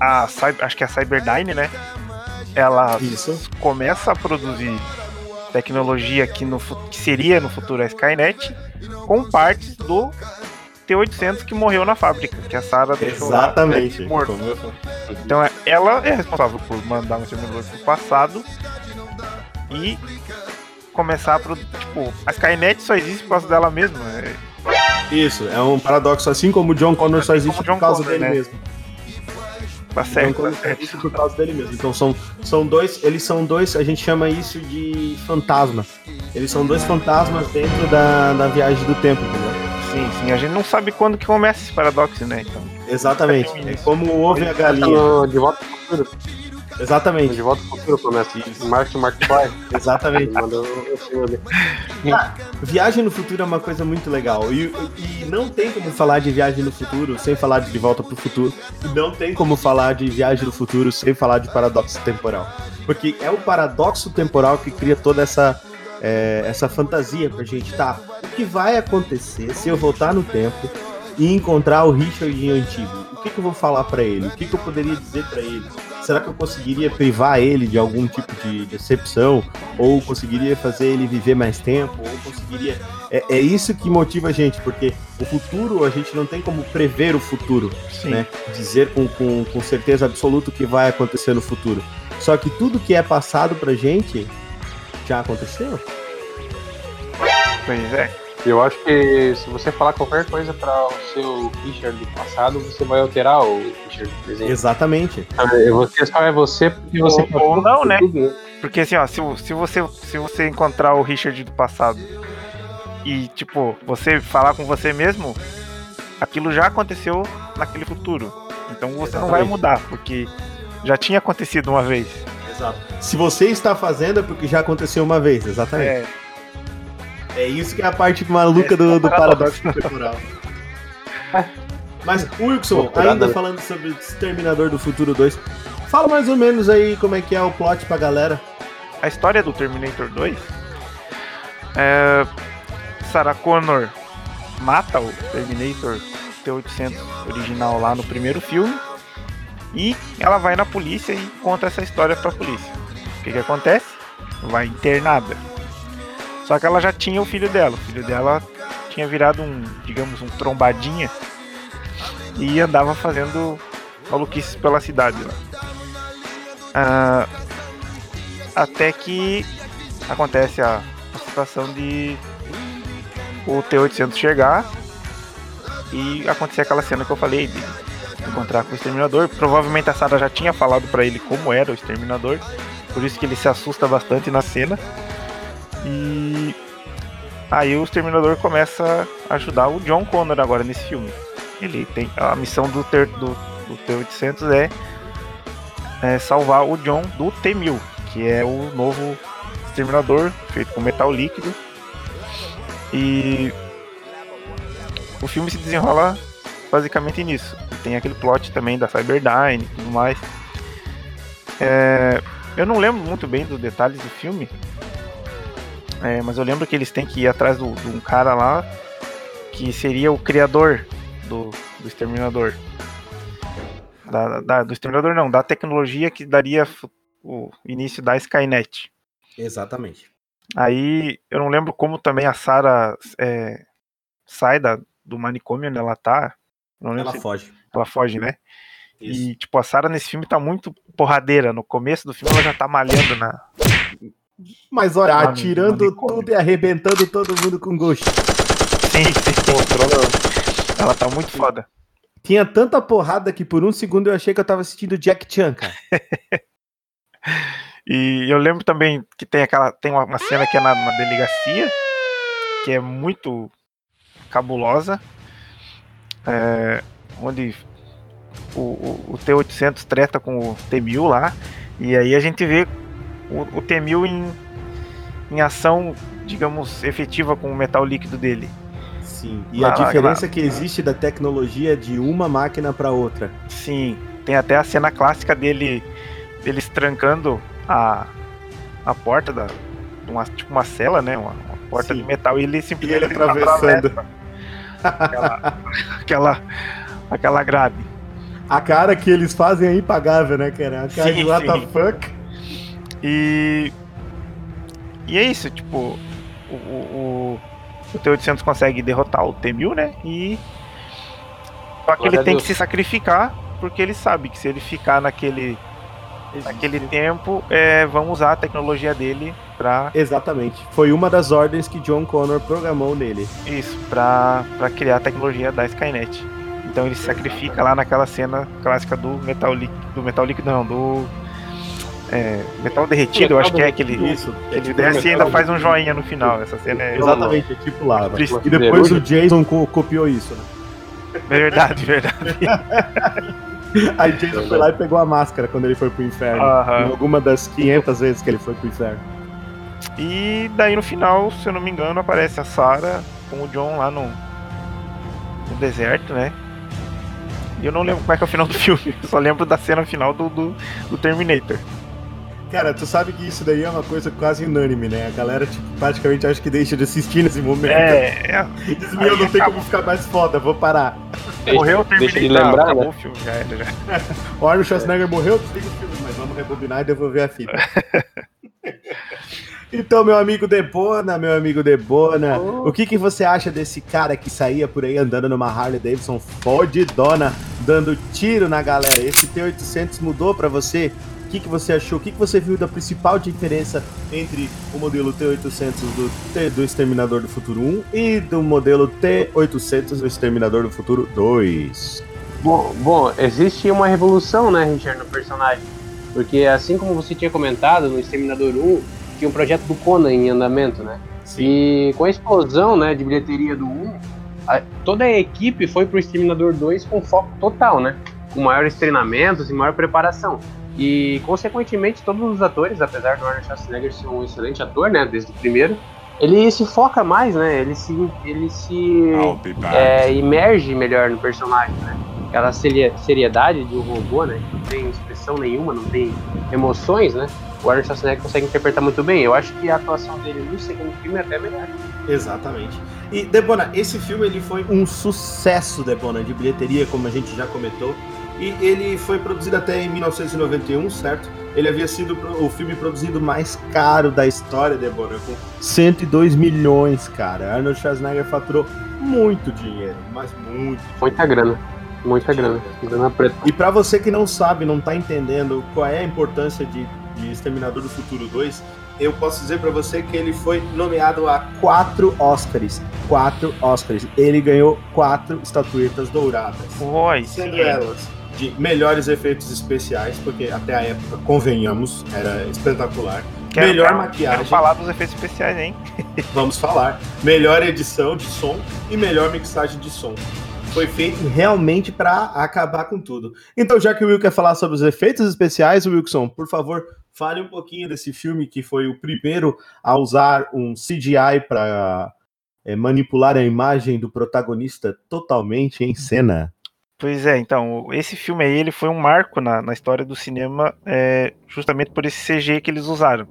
Speaker 3: a acho que é a Cyberdyne, né? Ela
Speaker 2: Isso.
Speaker 3: começa a produzir tecnologia que, no, que seria no futuro a Skynet, com partes do T-800 que morreu na fábrica, que a Sarah deixou lá,
Speaker 2: Exatamente.
Speaker 3: né, morto. Então é- ela é responsável por mandar um exterminador pro passado e começar a produ- Tipo, a Skynet só existe por causa dela mesma. É,
Speaker 2: Isso, é um paradoxo, assim como o John Connor só
Speaker 3: Assim
Speaker 2: existe por causa
Speaker 3: Connor,
Speaker 2: dele
Speaker 3: né?
Speaker 2: mesmo.
Speaker 3: tá certo, tá certo.
Speaker 2: por causa dele mesmo. Então são, são dois, eles são dois, a gente chama isso de fantasma. Eles são dois fantasmas dentro da, da viagem do tempo, entendeu?
Speaker 3: Sim, sim. A gente não sabe quando que começa esse paradoxo, né? Então,
Speaker 2: Exatamente. É como o ovo e a
Speaker 4: Tá
Speaker 2: galinha.
Speaker 4: no De Volta ao Futuro.
Speaker 2: Exatamente.
Speaker 4: De Volta ao Futuro começa. Mark Mark Fly.
Speaker 2: Exatamente.
Speaker 4: Filme.
Speaker 2: Viagem no futuro é uma coisa muito legal. E, e não tem como falar de viagem no futuro sem falar de De Volta pro Futuro. E não tem como falar de viagem no futuro sem falar de paradoxo temporal. Porque é o paradoxo temporal que cria toda essa, é, essa fantasia pra gente, tá? O que vai acontecer se eu voltar no tempo e encontrar o Richard antigo? O que, que eu vou falar pra ele? O que, que eu poderia dizer pra ele? Será que eu conseguiria privar ele de algum tipo de decepção? Ou conseguiria fazer ele viver mais tempo? Ou conseguiria. É, é isso que motiva a gente, porque o futuro, a gente não tem como prever o futuro,
Speaker 3: sim.
Speaker 2: né? Dizer com, com, com certeza absoluta o que vai acontecer no futuro. Só que tudo que é passado pra gente já aconteceu.
Speaker 3: Pois é.
Speaker 4: Eu acho que se você falar qualquer coisa para o seu Richard do passado, você vai alterar o Richard do presente.
Speaker 2: Exatamente.
Speaker 4: É, Você só é você porque você
Speaker 3: Ou- ou não, né? Porque assim, ó, se, se, você, se você encontrar o Richard do passado e, tipo, você falar com você mesmo, aquilo já aconteceu naquele futuro. Então você não vai
Speaker 2: Exatamente.
Speaker 3: mudar, porque já tinha acontecido uma vez.
Speaker 2: Exato. Se você está fazendo é porque já aconteceu uma vez, exatamente.
Speaker 3: É,
Speaker 2: É isso que é a parte maluca do, do paradoxo temporal. Mas, Wilson, ainda falando sobre Exterminador do Futuro 2, fala mais ou menos aí como é que é o plot pra galera.
Speaker 3: a história do Terminator 2 é, Sarah Connor mata o Terminator T-800 original lá no primeiro filme e ela vai na polícia e conta essa história pra polícia. O que que acontece? Vai internada. Só que ela já tinha o filho dela. O filho dela tinha virado um, digamos, um trombadinha e andava fazendo maluquices pela cidade lá. Ah, até que acontece a, a situação de o T-800 chegar e acontecer aquela cena que eu falei de encontrar com o Exterminador. Provavelmente a Sarah já tinha falado pra ele como era o Exterminador, por isso que ele se assusta bastante na cena. E aí o Exterminador começa a ajudar o John Connor agora nesse filme. Ele tem a missão do, ter, do, do T-800 é, é salvar o John do T-1000, que é o novo Exterminador feito com metal líquido. E o filme se desenrola basicamente nisso. Tem aquele plot também da Cyberdyne e tudo mais. É, eu não lembro muito bem dos detalhes do filme, é, mas eu lembro que eles têm que ir atrás de um cara lá que seria o criador do, do Exterminador. Da- da- do Exterminador não, da tecnologia que daria o início da Skynet.
Speaker 2: Exatamente.
Speaker 3: Aí eu não lembro como também a Sarah é, sai da, do manicômio onde ela tá.
Speaker 2: Ela
Speaker 3: se-
Speaker 2: foge.
Speaker 3: ela foge, né?
Speaker 2: Isso.
Speaker 3: E, tipo, a Sarah nesse filme tá muito porradeira. No começo do filme ela já tá malhando na.
Speaker 2: Mas olha,
Speaker 3: Lá no
Speaker 2: atirando tudo e arrebentando todo mundo com gosto.
Speaker 3: Sim, sim. Ela tá muito foda.
Speaker 2: Tinha tanta porrada que por um segundo eu achei que eu tava assistindo Jack Chan, cara.
Speaker 3: E eu lembro também que tem aquela. Tem uma, uma cena que é na, na delegacia, que é muito cabulosa. É, onde o, o, o T-800 treta com o T-1000 lá. E aí a gente vê o, o T-1000 em, em ação, digamos, efetiva com o metal líquido dele.
Speaker 2: Sim. E
Speaker 3: Lá,
Speaker 2: a
Speaker 3: lá,
Speaker 2: diferença
Speaker 3: lá.
Speaker 2: que existe da tecnologia de uma máquina para outra.
Speaker 3: Sim, tem até a cena clássica dele deles trancando a, a porta da uma, tipo uma cela, né, uma, uma porta
Speaker 2: Sim.
Speaker 3: de metal e ele
Speaker 2: E
Speaker 3: simplesmente
Speaker 2: ele atravessando.
Speaker 3: Aquela, aquela aquela grade.
Speaker 2: A cara que eles fazem é impagável, né, cara? A cara
Speaker 3: Sim,
Speaker 2: de what the fuck.
Speaker 3: E e é isso, tipo, o, o, o, o T-800 consegue derrotar o T-1000, né? E só que
Speaker 4: Glória
Speaker 3: ele tem que se sacrificar porque ele sabe que se ele ficar naquele naquele tempo, é, vão usar a tecnologia dele pra
Speaker 2: Exatamente. Foi uma das ordens que John Connor programou nele.
Speaker 3: isso, pra, pra criar a tecnologia da Skynet. Então ele se sacrifica lá naquela cena clássica do metal líquido, do metal líquido não, do é, metal derretido, eu acho que é que ele,
Speaker 2: Isso.
Speaker 3: que ele desce e ainda faz um joinha no final. Essa cena é
Speaker 2: Exatamente, é tipo lava.
Speaker 3: Triste.
Speaker 2: E depois o Jason co- copiou isso, né?
Speaker 3: verdade, verdade.
Speaker 2: Aí Jason foi lá e pegou a máscara quando ele foi pro inferno.
Speaker 3: Aham.
Speaker 2: Em alguma das 500 vezes que ele foi pro inferno.
Speaker 3: E daí no final, se eu não me engano, aparece a Sarah com o John lá no, no deserto, né? E eu não lembro como é que é o final do filme, eu só lembro da cena final do, do, do Terminator.
Speaker 2: Cara, tu sabe que isso daí é uma coisa quase unânime, né? A galera, tipo, praticamente acha que deixa de assistir nesse momento.
Speaker 3: É, é
Speaker 2: Diz, meu, não tem como ficar mais foda, vou parar.
Speaker 3: morreu o
Speaker 4: Deixa
Speaker 3: Terminator.
Speaker 4: de lembrar,
Speaker 3: acabou
Speaker 4: né?
Speaker 3: o filme, já era, já.
Speaker 2: O Arnold Schwarzenegger morreu, desliga o filme, mas vamos rebobinar e devolver a fita. Então, meu amigo Debona, meu amigo Debona, o que, que você acha desse cara que saía por aí andando numa Harley Davidson fodidona, dando tiro na galera? Esse T-800 mudou pra você? O que, que você achou? O que, que você viu da principal diferença entre o modelo T-800 do, T- do Exterminador do Futuro 1 e do modelo T-800 do Exterminador do Futuro 2?
Speaker 4: Bom, bom, existe uma revolução, né, Richard, no personagem. Porque assim como você tinha comentado, no Exterminador 1, tinha um projeto do Conan em andamento, né? E com a explosão né, de bilheteria do 1, a- toda a equipe foi pro Exterminador 2 com foco total, né? Com maiores treinamentos e maior preparação. E, consequentemente, todos os atores, apesar do Arnold Schwarzenegger ser um excelente ator, né, desde o primeiro, ele se foca mais, né? Ele se, ele se é, imerge melhor no personagem, né? Aquela seriedade de um robô, né? Que não tem expressão nenhuma, não tem emoções, né? O Arnold Schwarzenegger consegue interpretar muito bem. Eu acho que a atuação dele no segundo filme é até melhor.
Speaker 2: Exatamente. E, Debona, esse filme ele foi um sucesso, Debona, de bilheteria, como a gente já comentou. E ele foi produzido até em 1991, certo? Ele havia sido o filme produzido mais caro da história, Debona, com 102 milhões, cara. Arnold Schwarzenegger faturou muito dinheiro, mas muito.
Speaker 4: Muita grana. Muita grana. Grana preta.
Speaker 2: E pra você que não sabe, não tá entendendo qual é a importância de, de Exterminador do Futuro 2, eu posso dizer pra você que ele foi nomeado a quatro Oscars. Quatro Oscars. Ele ganhou quatro estatuetas douradas.
Speaker 3: Oi,
Speaker 2: Sendo elas de melhores efeitos especiais, porque até a época, convenhamos, era espetacular.
Speaker 3: Quero-
Speaker 2: Melhor
Speaker 3: quero-
Speaker 2: maquiagem.
Speaker 3: Quero falar dos efeitos especiais, hein?
Speaker 2: Vamos falar. Melhor edição de som e melhor mixagem de som. Foi feito realmente para acabar com tudo. Então, já que o Will quer falar sobre os efeitos especiais, Wilson, por favor, fale um pouquinho desse filme que foi o primeiro a usar um CGI para manipular a imagem do protagonista totalmente em cena.
Speaker 3: Pois é, então, esse filme aí ele foi um marco na, na história do cinema é, justamente por esse CG que eles usaram.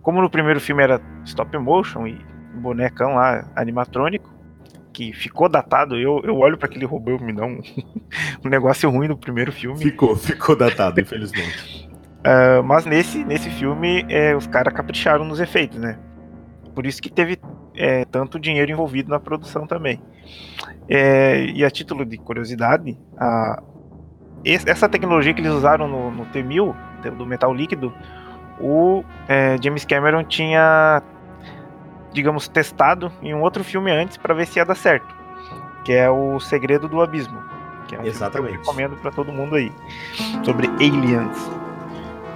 Speaker 3: Como no primeiro filme era stop motion e bonecão lá animatrônico, que ficou datado, eu, eu olho para aquele robô e me dá um, um negócio ruim no primeiro filme.
Speaker 2: Ficou, ficou datado, infelizmente.
Speaker 3: Ah, mas nesse, nesse filme é, os caras capricharam nos efeitos, né? Por isso que teve é, tanto dinheiro envolvido na produção também. É, e a título de curiosidade, a, essa tecnologia que eles usaram no, no T-1000, do metal líquido, o é, James Cameron tinha, digamos, testado em um outro filme antes para ver se ia dar certo, que é o Segredo do Abismo, que é um filme que
Speaker 2: Exatamente.
Speaker 3: eu recomendo para todo mundo aí, sobre aliens.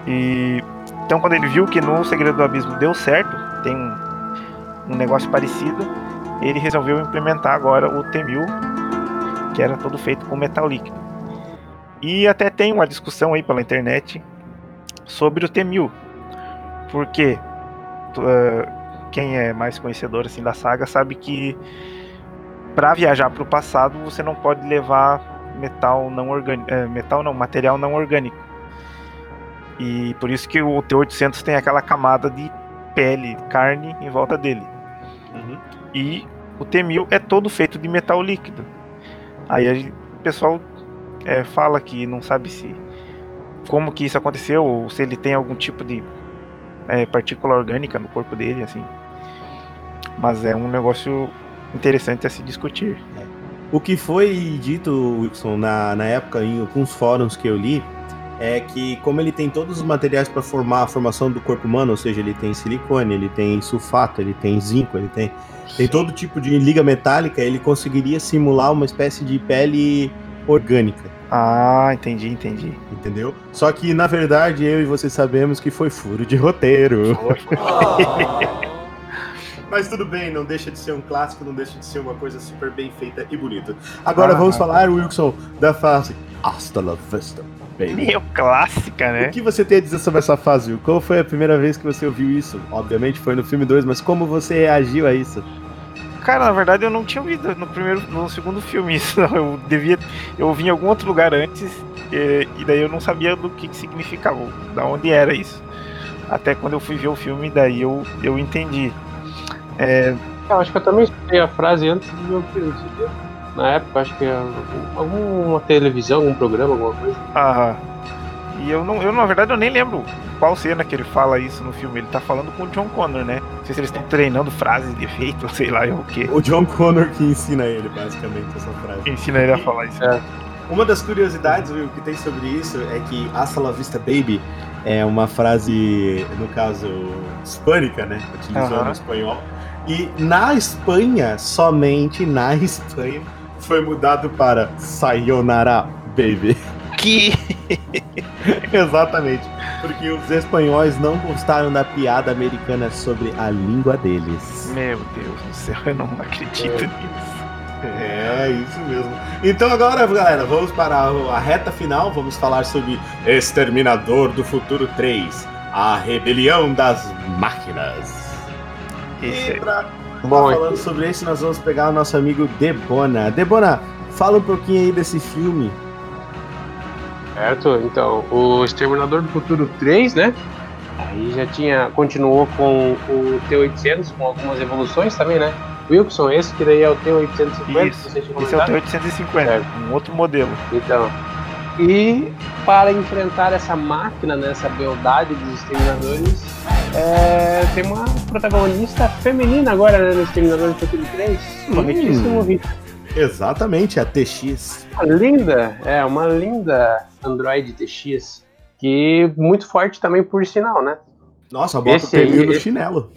Speaker 3: E então quando ele viu que no Segredo do Abismo deu certo, tem um, um negócio parecido, ele resolveu implementar agora o T-1000, que era todo feito com metal líquido. E até tem uma discussão aí pela internet sobre o T-1000, porque tu, eh, quem é mais conhecedor assim da saga sabe que para viajar para o passado você não pode levar metal não orgânico, metal não, material não orgânico. E por isso que o T800 tem aquela camada de pele, carne em volta dele. E o T1000 é todo feito de metal líquido. Aí gente- o pessoal é, fala que não sabe se como que isso aconteceu ou se ele tem algum tipo de é, partícula orgânica no corpo dele, assim. Mas é um negócio interessante a se discutir.
Speaker 2: O que foi dito, Wilson, na, na época, em alguns fóruns que eu li, é que como ele tem todos os materiais para formar a formação do corpo humano, ou seja, ele tem silicone, ele tem sulfato, ele tem zinco, ele tem, tem todo tipo de liga metálica, ele conseguiria simular uma espécie de pele orgânica,
Speaker 3: Ah, entendi, entendi.
Speaker 2: entendeu? Só que, na verdade, eu e você sabemos que foi furo de roteiro. Mas tudo bem, não deixa de ser um clássico, não deixa de ser uma coisa super bem feita e bonita. Agora
Speaker 3: Ah.
Speaker 2: vamos falar, Wilson, da fase Hasta la vista, baby.
Speaker 3: Meio clássica, né?
Speaker 2: O que você tem a dizer sobre essa fase, Will? Qual foi a primeira vez que você ouviu isso? Obviamente foi no filme 2, mas como você reagiu a isso?
Speaker 3: Cara, na verdade eu não tinha ouvido no primeiro, no segundo filme isso. não. Eu devia, eu ouvi em algum outro lugar antes e, e daí eu não sabia do que, que significava, da onde era isso. Até quando eu fui ver o filme, daí eu, eu entendi. É,
Speaker 4: Eu acho que eu também escutei a frase antes do meu filme. sabia? Na época, acho que é algum- alguma televisão, algum programa, alguma coisa.
Speaker 3: aham. E eu não, eu na verdade eu nem lembro qual cena que ele fala isso no filme. Ele tá falando com o John Connor, né? Não sei se eles estão treinando frases de efeito, sei lá, é o que.
Speaker 2: O John Connor que ensina ele, basicamente, essa frase.
Speaker 3: Ensina ele a falar isso.
Speaker 4: É.
Speaker 2: Uma das curiosidades, Will, que tem sobre isso é que Hasta la vista, baby é uma frase, no caso, hispânica, né? Utilizando
Speaker 3: Aham.
Speaker 2: no espanhol. E na Espanha, somente na Espanha, foi mudado para Sayonara, baby.
Speaker 3: Que
Speaker 2: Exatamente. Porque os espanhóis não gostaram da piada americana sobre a língua deles.
Speaker 3: Meu Deus do céu, eu não acredito nisso.
Speaker 2: É, isso mesmo. Então agora, galera, vamos para a reta final. Vamos falar sobre Exterminador do Futuro 3. A Rebelião das Máquinas.
Speaker 3: Esse
Speaker 2: E pra
Speaker 4: Bom,
Speaker 2: falando sobre esse, nós vamos pegar o nosso amigo Debona. Debona, fala um pouquinho aí desse filme.
Speaker 4: certo? Então, o Exterminador do Futuro 3, né? Aí já tinha. Continuou com o T-800, com algumas evoluções também, né? Wilson, esse que daí é o T-850,
Speaker 3: Isso,
Speaker 4: você
Speaker 3: esse é o
Speaker 4: comentado.
Speaker 3: T850,
Speaker 4: Certo.
Speaker 3: um outro modelo.
Speaker 4: Então. E para enfrentar essa máquina, né, essa beldade dos exterminadores, é, tem uma protagonista feminina agora né, no Exterminador do Futuro 3. Corretíssimo, Vitor.
Speaker 2: Exatamente, a TX.
Speaker 4: Uma linda, é, uma linda Android TX. Que muito forte também, por sinal, né?
Speaker 2: Nossa, bota
Speaker 4: Esse
Speaker 2: o
Speaker 4: aí,
Speaker 2: no
Speaker 4: esse-
Speaker 2: chinelo.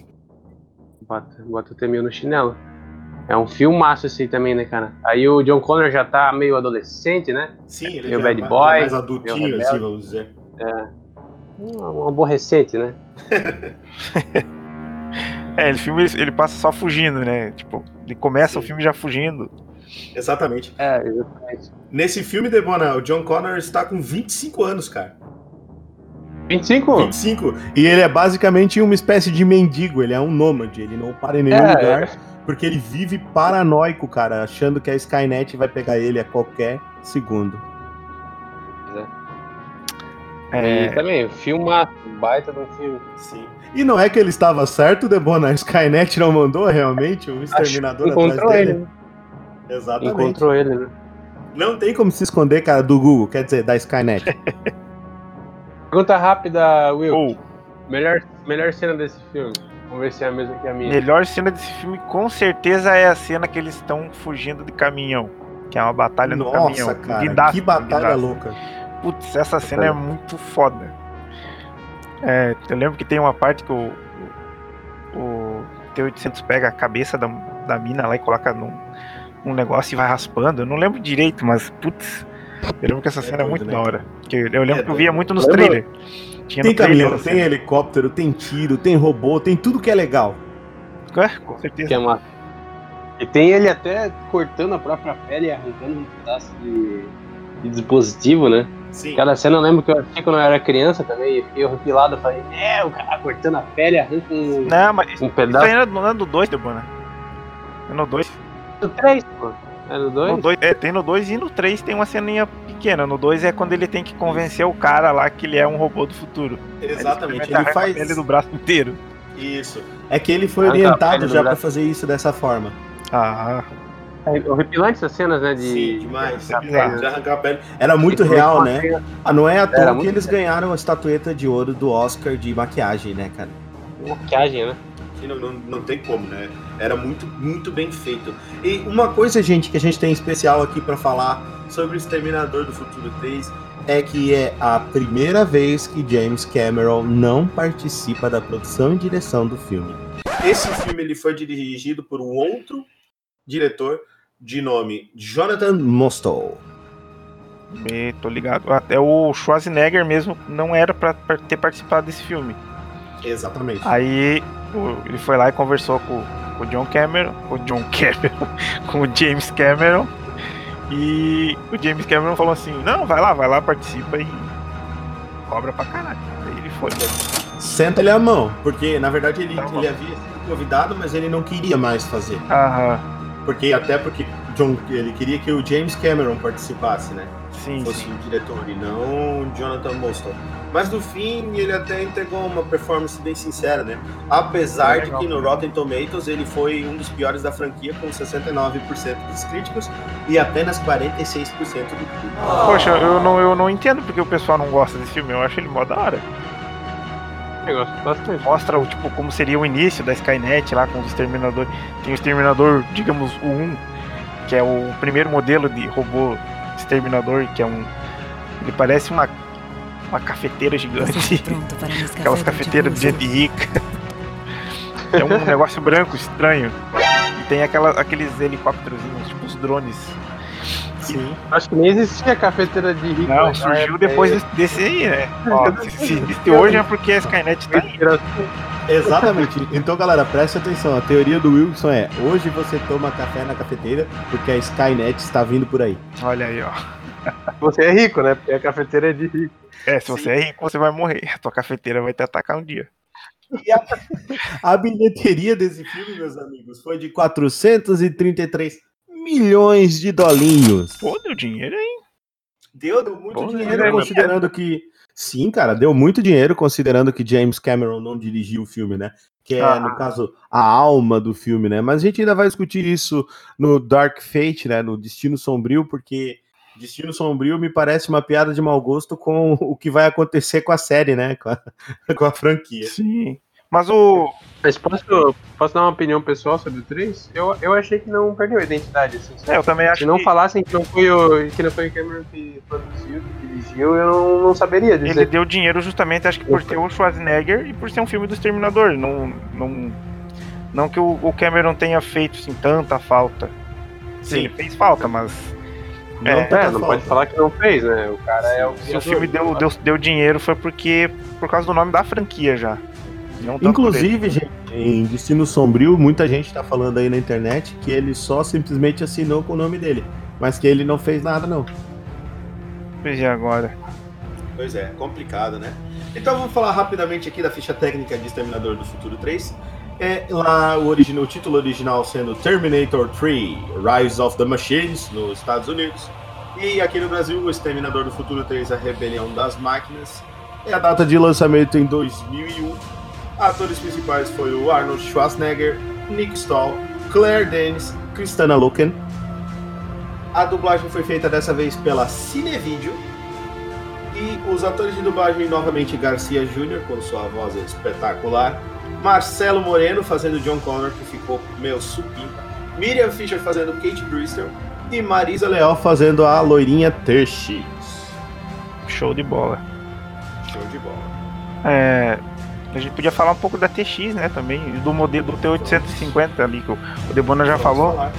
Speaker 4: Bota, bota o T-1000 no chinelo. É um filmaço esse aí também, né, cara? Aí o John Connor já tá meio adolescente, né?
Speaker 2: Sim, ele já
Speaker 4: bad
Speaker 2: é mais-
Speaker 4: boy,
Speaker 2: é mais adultinho, assim, vamos dizer.
Speaker 4: Um, um aborrecente, né?
Speaker 3: É, ele, filme, ele, passa só fugindo, né? Tipo, ele começa o filme já fugindo.
Speaker 2: Exatamente.
Speaker 4: É, exatamente.
Speaker 2: Nesse filme, Debona, o John Connor está com 25 anos, cara.
Speaker 4: 25?
Speaker 2: 25. E ele é basicamente uma espécie de mendigo, ele é um nômade, ele não para em nenhum
Speaker 4: É,
Speaker 2: lugar, porque ele vive paranoico, cara, achando que a Skynet vai pegar ele a qualquer segundo.
Speaker 4: E
Speaker 3: É,
Speaker 4: também, filmaço, baita um filme.
Speaker 2: Sim. E não é que ele estava certo, Debona, a Skynet não mandou realmente um exterminador atrás
Speaker 4: Encontrou
Speaker 2: dele?
Speaker 4: ele?
Speaker 2: Exatamente.
Speaker 4: Encontrou ele, né?
Speaker 2: Não tem como se esconder, cara, do Google, quer dizer, da Skynet.
Speaker 4: Pergunta rápida, Will.
Speaker 3: ou,
Speaker 4: Melhor, melhor cena desse filme. Vamos ver se é a mesma que a minha.
Speaker 3: Melhor cena desse filme com certeza é a cena que eles estão fugindo de caminhão. Que é uma batalha no caminhão.
Speaker 2: Nossa, cara,
Speaker 3: Guindaste,
Speaker 2: que batalha
Speaker 3: guindaste.
Speaker 2: louca.
Speaker 3: Putz, essa cena é muito foda. É, eu lembro que tem uma parte que o, o, o T-800 pega a cabeça da, da mina lá e coloca num, num negócio e vai raspando. Eu não lembro direito, mas putz, eu lembro que essa
Speaker 2: É
Speaker 3: cena é
Speaker 2: doido,
Speaker 3: muito
Speaker 2: né,
Speaker 3: da hora. Porque eu lembro
Speaker 2: É
Speaker 3: que eu via muito nos
Speaker 4: Lembra-
Speaker 3: trailers. Tinha
Speaker 2: Tem
Speaker 3: no trailer
Speaker 2: caminhão, tem helicóptero, tem tiro, tem robô, tem tudo que é legal.
Speaker 3: É, com certeza.
Speaker 4: Que é uma... E tem ele até cortando a própria pele e arrancando um pedaço de, de dispositivo, né?
Speaker 2: Sim.
Speaker 4: Aquela cena eu lembro que eu assisti quando eu era criança também, e fiquei horripilado, falei, é, o cara cortando a pele arranca um,
Speaker 3: Não, mas isso
Speaker 4: um
Speaker 3: isso
Speaker 4: pedaço
Speaker 3: aí não é no- no 2, Debona. É no 2.
Speaker 4: do 3, pô. É no
Speaker 3: No
Speaker 4: 2?
Speaker 3: dois, é, tem no 2 e no 3 tem uma ceninha pequena. No 2 é quando ele tem que convencer o cara lá que ele é um robô do futuro.
Speaker 2: Exatamente, ele
Speaker 3: arranca
Speaker 2: faz
Speaker 3: a pele do braço inteiro.
Speaker 2: isso. É que ele foi orientado
Speaker 4: do
Speaker 2: já pra
Speaker 4: braço.
Speaker 2: fazer isso dessa forma.
Speaker 3: Ah,
Speaker 4: horripilante essas cenas, né? De...
Speaker 2: Sim, demais.
Speaker 3: É.
Speaker 2: De arrancar a pele. Era muito real, né?
Speaker 4: cena-
Speaker 2: Ah, não é à toa que eles ganharam a estatueta de ouro do Oscar de maquiagem, né, cara?
Speaker 4: Maquiagem, né?
Speaker 2: Não, não, não tem como, né? Era muito, muito bem feito. E uma coisa, gente, que a gente tem especial aqui pra falar sobre o Exterminador do Futuro 3 é que é a primeira vez que James Cameron não participa da produção e direção do filme. Esse filme ele foi dirigido por um outro diretor de nome Jonathan Mostow.
Speaker 3: me- tô ligado. Até o Schwarzenegger mesmo não era pra, pra ter participado desse filme.
Speaker 2: Exatamente.
Speaker 3: Aí ele foi lá e conversou com, com o John Cameron, com o John Cameron, com o James Cameron. E o James Cameron falou assim: Não, vai lá, vai lá, participa e cobra pra caralho. Aí ele foi.
Speaker 2: Senta-lhe a mão, porque na verdade ele,
Speaker 3: Tá
Speaker 2: ele havia sido convidado, mas ele não queria mais fazer.
Speaker 3: Aham,
Speaker 2: Porque até porque John, ele queria que o James Cameron participasse, né?
Speaker 3: sim,
Speaker 2: Fosse
Speaker 3: sim.
Speaker 2: o diretor e não o Jonathan Mostow. Mas no fim ele até entregou uma performance bem sincera, né? Apesar de
Speaker 3: Legal.
Speaker 2: que no Rotten Tomatoes ele foi um dos piores da franquia com 69% dos críticos e apenas 46% do público.
Speaker 3: Poxa, eu não, eu não entendo porque o pessoal não gosta desse filme. Eu acho ele mó da hora.
Speaker 4: Eu gosto bastante.
Speaker 3: Mostra o tipo como seria o início da Skynet lá com os exterminadores. Tem o exterminador, digamos, o 1, que é o primeiro modelo de robô exterminador, que é um. Ele parece uma, uma cafeteira gigante. Aquelas cafeteiras de gente rica. É um negócio branco estranho. E tem aquela, aqueles helicópteros, tipo os drones.
Speaker 2: Sim.
Speaker 4: Acho que nem existia cafeteira de rico.
Speaker 3: Não,
Speaker 4: né?
Speaker 3: surgiu depois
Speaker 4: é,
Speaker 3: desse, aí, né? Ó, se, se existe hoje é porque a Skynet tá aí.
Speaker 2: Exatamente. Então, galera, preste atenção. A teoria do Wilson é: hoje você toma café na cafeteira porque a Skynet está vindo por aí.
Speaker 3: Olha aí, ó.
Speaker 4: Você é rico, né? Porque a cafeteira é de rico.
Speaker 3: É, se você é rico, você vai morrer. A tua cafeteira vai te atacar um dia.
Speaker 2: E a, a bilheteria desse filme, meus amigos, foi de 433 milhões de dolinhos.
Speaker 3: Pô, deu dinheiro aí.
Speaker 2: Deu, deu muito
Speaker 3: Pô,
Speaker 2: dinheiro,
Speaker 3: né?
Speaker 2: considerando que. Sim, cara, deu muito dinheiro, considerando que James Cameron não dirigiu o filme, né? Que é,
Speaker 3: Ah.
Speaker 2: no caso, a alma do filme, né? Mas a gente ainda vai discutir isso no Dark Fate, né? No Destino Sombrio, porque Destino Sombrio me parece uma piada de mau gosto com o que vai acontecer com a série, né? Com a, com a franquia.
Speaker 3: Sim. Mas o.
Speaker 4: Mas posso, posso dar uma opinião pessoal sobre o 3? Eu, eu achei que não perdeu a identidade, assim.
Speaker 3: É, eu também acho
Speaker 4: Se não
Speaker 3: que
Speaker 4: falassem que não foi o, que não foi o Cameron que produziu, que dirigiu, eu não, não saberia
Speaker 3: ele
Speaker 4: dizer.
Speaker 3: deu dinheiro justamente, acho que por ter o Schwarzenegger e por ser um filme do Exterminador. Não, não, não que o, Cameron tenha feito assim, tanta falta.
Speaker 2: Sim.
Speaker 3: Ele fez falta, mas
Speaker 2: Não
Speaker 3: É,
Speaker 4: É, não
Speaker 2: falta.
Speaker 4: pode falar que não fez, né? O cara é o
Speaker 3: se o filme deu, deu, deu dinheiro foi porque por causa do nome da franquia já.
Speaker 2: Inclusive, gente, em Destino Sombrio, muita gente tá falando aí na internet que ele só simplesmente assinou com o nome dele, mas que ele não fez nada, não.
Speaker 3: Pois é, agora.
Speaker 2: Pois é, complicado, né? Então vamos falar rapidamente aqui da ficha técnica de Exterminador do Futuro 3. É lá o, original, o título original sendo Terminator 3 Rise of the Machines nos Estados Unidos. E aqui no Brasil, o Exterminador do Futuro 3 A Rebelião das Máquinas. É a data de lançamento em 2001. Atores principais foi o Arnold Schwarzenegger, Nick Stahl, Claire Danes, Kristana Loken. A dublagem foi feita dessa vez pela Cinevideo. E os atores de dublagem, novamente Garcia Júnior, com sua voz espetacular. Marcelo Moreno fazendo John Connor, que ficou meu supimpa. Miriam Fisher fazendo Kate Bristol. E Marisa Leal fazendo a loirinha TX.
Speaker 3: Show de bola.
Speaker 2: Show de bola.
Speaker 3: É, a gente podia falar um pouco da TX, né, também, do modelo do T850 ali, que o Debona já falou.
Speaker 2: falar.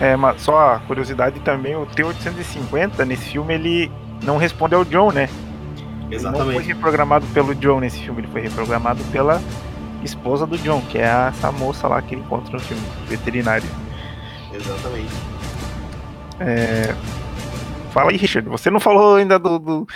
Speaker 3: É, mas só a curiosidade também, o T850 nesse filme ele não responde ao John, né? Ele não foi
Speaker 2: Exatamente.
Speaker 3: reprogramado pelo John nesse filme, ele foi reprogramado pela esposa do John, que é essa moça lá que ele encontra no filme, veterinária.
Speaker 2: Exatamente.
Speaker 3: Fala aí, Richard, você não falou ainda do, do-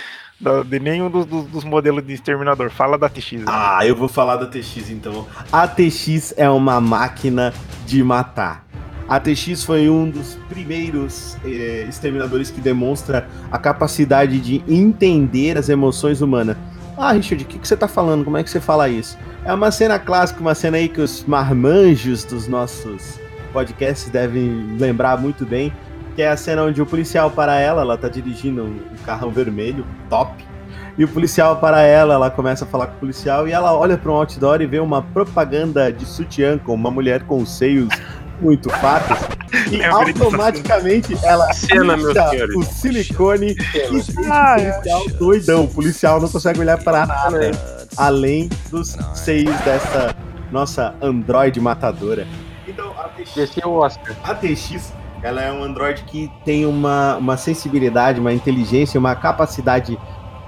Speaker 3: de nenhum dos, dos- dos modelos de exterminador. Fala da TX. né?
Speaker 2: Ah, eu vou falar da TX então. A TX é uma máquina de matar. A TX foi um dos primeiros eh, exterminadores que demonstra a capacidade de entender as emoções humanas. Ah, Richard, o que, que você tá falando? Como é que você fala isso? É uma cena clássica, uma cena aí que os marmanjos dos nossos podcasts devem lembrar muito bem, que é a cena onde o policial para ela, ela tá dirigindo um carrão vermelho, top, e o policial para ela, ela começa a falar com o policial e ela olha para um outdoor e vê uma propaganda de sutiã com uma mulher com os seios muito fartos. E
Speaker 3: dessa
Speaker 2: automaticamente ela
Speaker 4: Cena,
Speaker 2: o silicone e
Speaker 3: Ah,
Speaker 2: policial doidão. O policial não consegue olhar para nada além dos seios dessa nossa androide matadora. Então, a TX
Speaker 4: é
Speaker 2: a TX, ela é um Android que tem uma, uma sensibilidade, uma inteligência, uma capacidade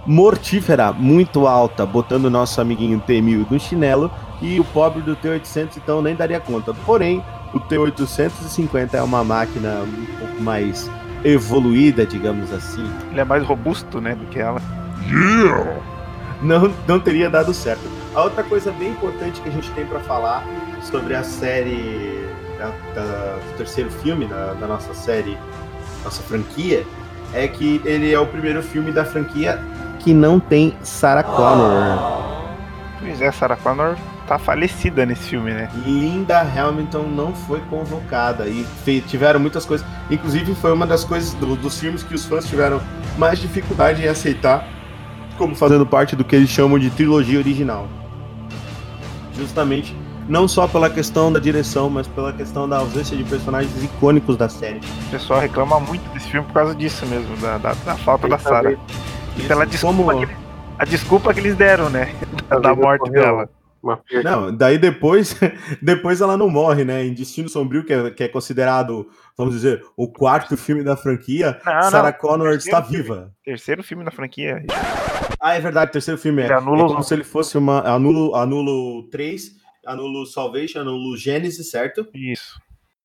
Speaker 2: mortífera muito alta, botando o nosso amiguinho T1000 no chinelo e o pobre do T800 então nem daria conta. Porém, o T850 é uma máquina um pouco mais evoluída, digamos assim.
Speaker 3: Ele é mais robusto, né, do que ela.
Speaker 2: não, não teria dado certo. A outra coisa bem importante que a gente tem para falar sobre a série da- da- do terceiro filme da, da nossa série, nossa franquia, é que ele é o primeiro filme da franquia que não tem Sarah Connor.
Speaker 3: Pois é, Sarah Connor tá falecida nesse filme, né?
Speaker 2: Linda Hamilton não foi convocada e tiveram muitas coisas. Inclusive foi uma das coisas do- dos filmes que os fãs tiveram mais dificuldade em aceitar como fazendo parte do que eles chamam de trilogia original. Justamente não só pela questão da direção, mas pela questão da ausência de personagens icônicos da série.
Speaker 3: O pessoal reclama muito desse filme por causa disso mesmo, da, da, da falta da Sarah. E pela desculpa
Speaker 2: Como-
Speaker 3: que a desculpa que eles deram, né? Da, da morte dela.
Speaker 2: Não, daí depois, depois ela não morre, né? Em Destino Sombrio, que é, que é considerado, vamos dizer, o quarto filme da franquia,
Speaker 3: Não, não,
Speaker 2: Sarah Connor
Speaker 3: terceiro
Speaker 2: está
Speaker 3: filme.
Speaker 2: viva.
Speaker 3: Terceiro filme da franquia.
Speaker 2: Ah, é verdade, terceiro filme é. É
Speaker 3: os
Speaker 2: como se ele fosse uma. Anulo, anulo 3, anulo Salvation, anulo Gênesis, certo?
Speaker 3: Isso.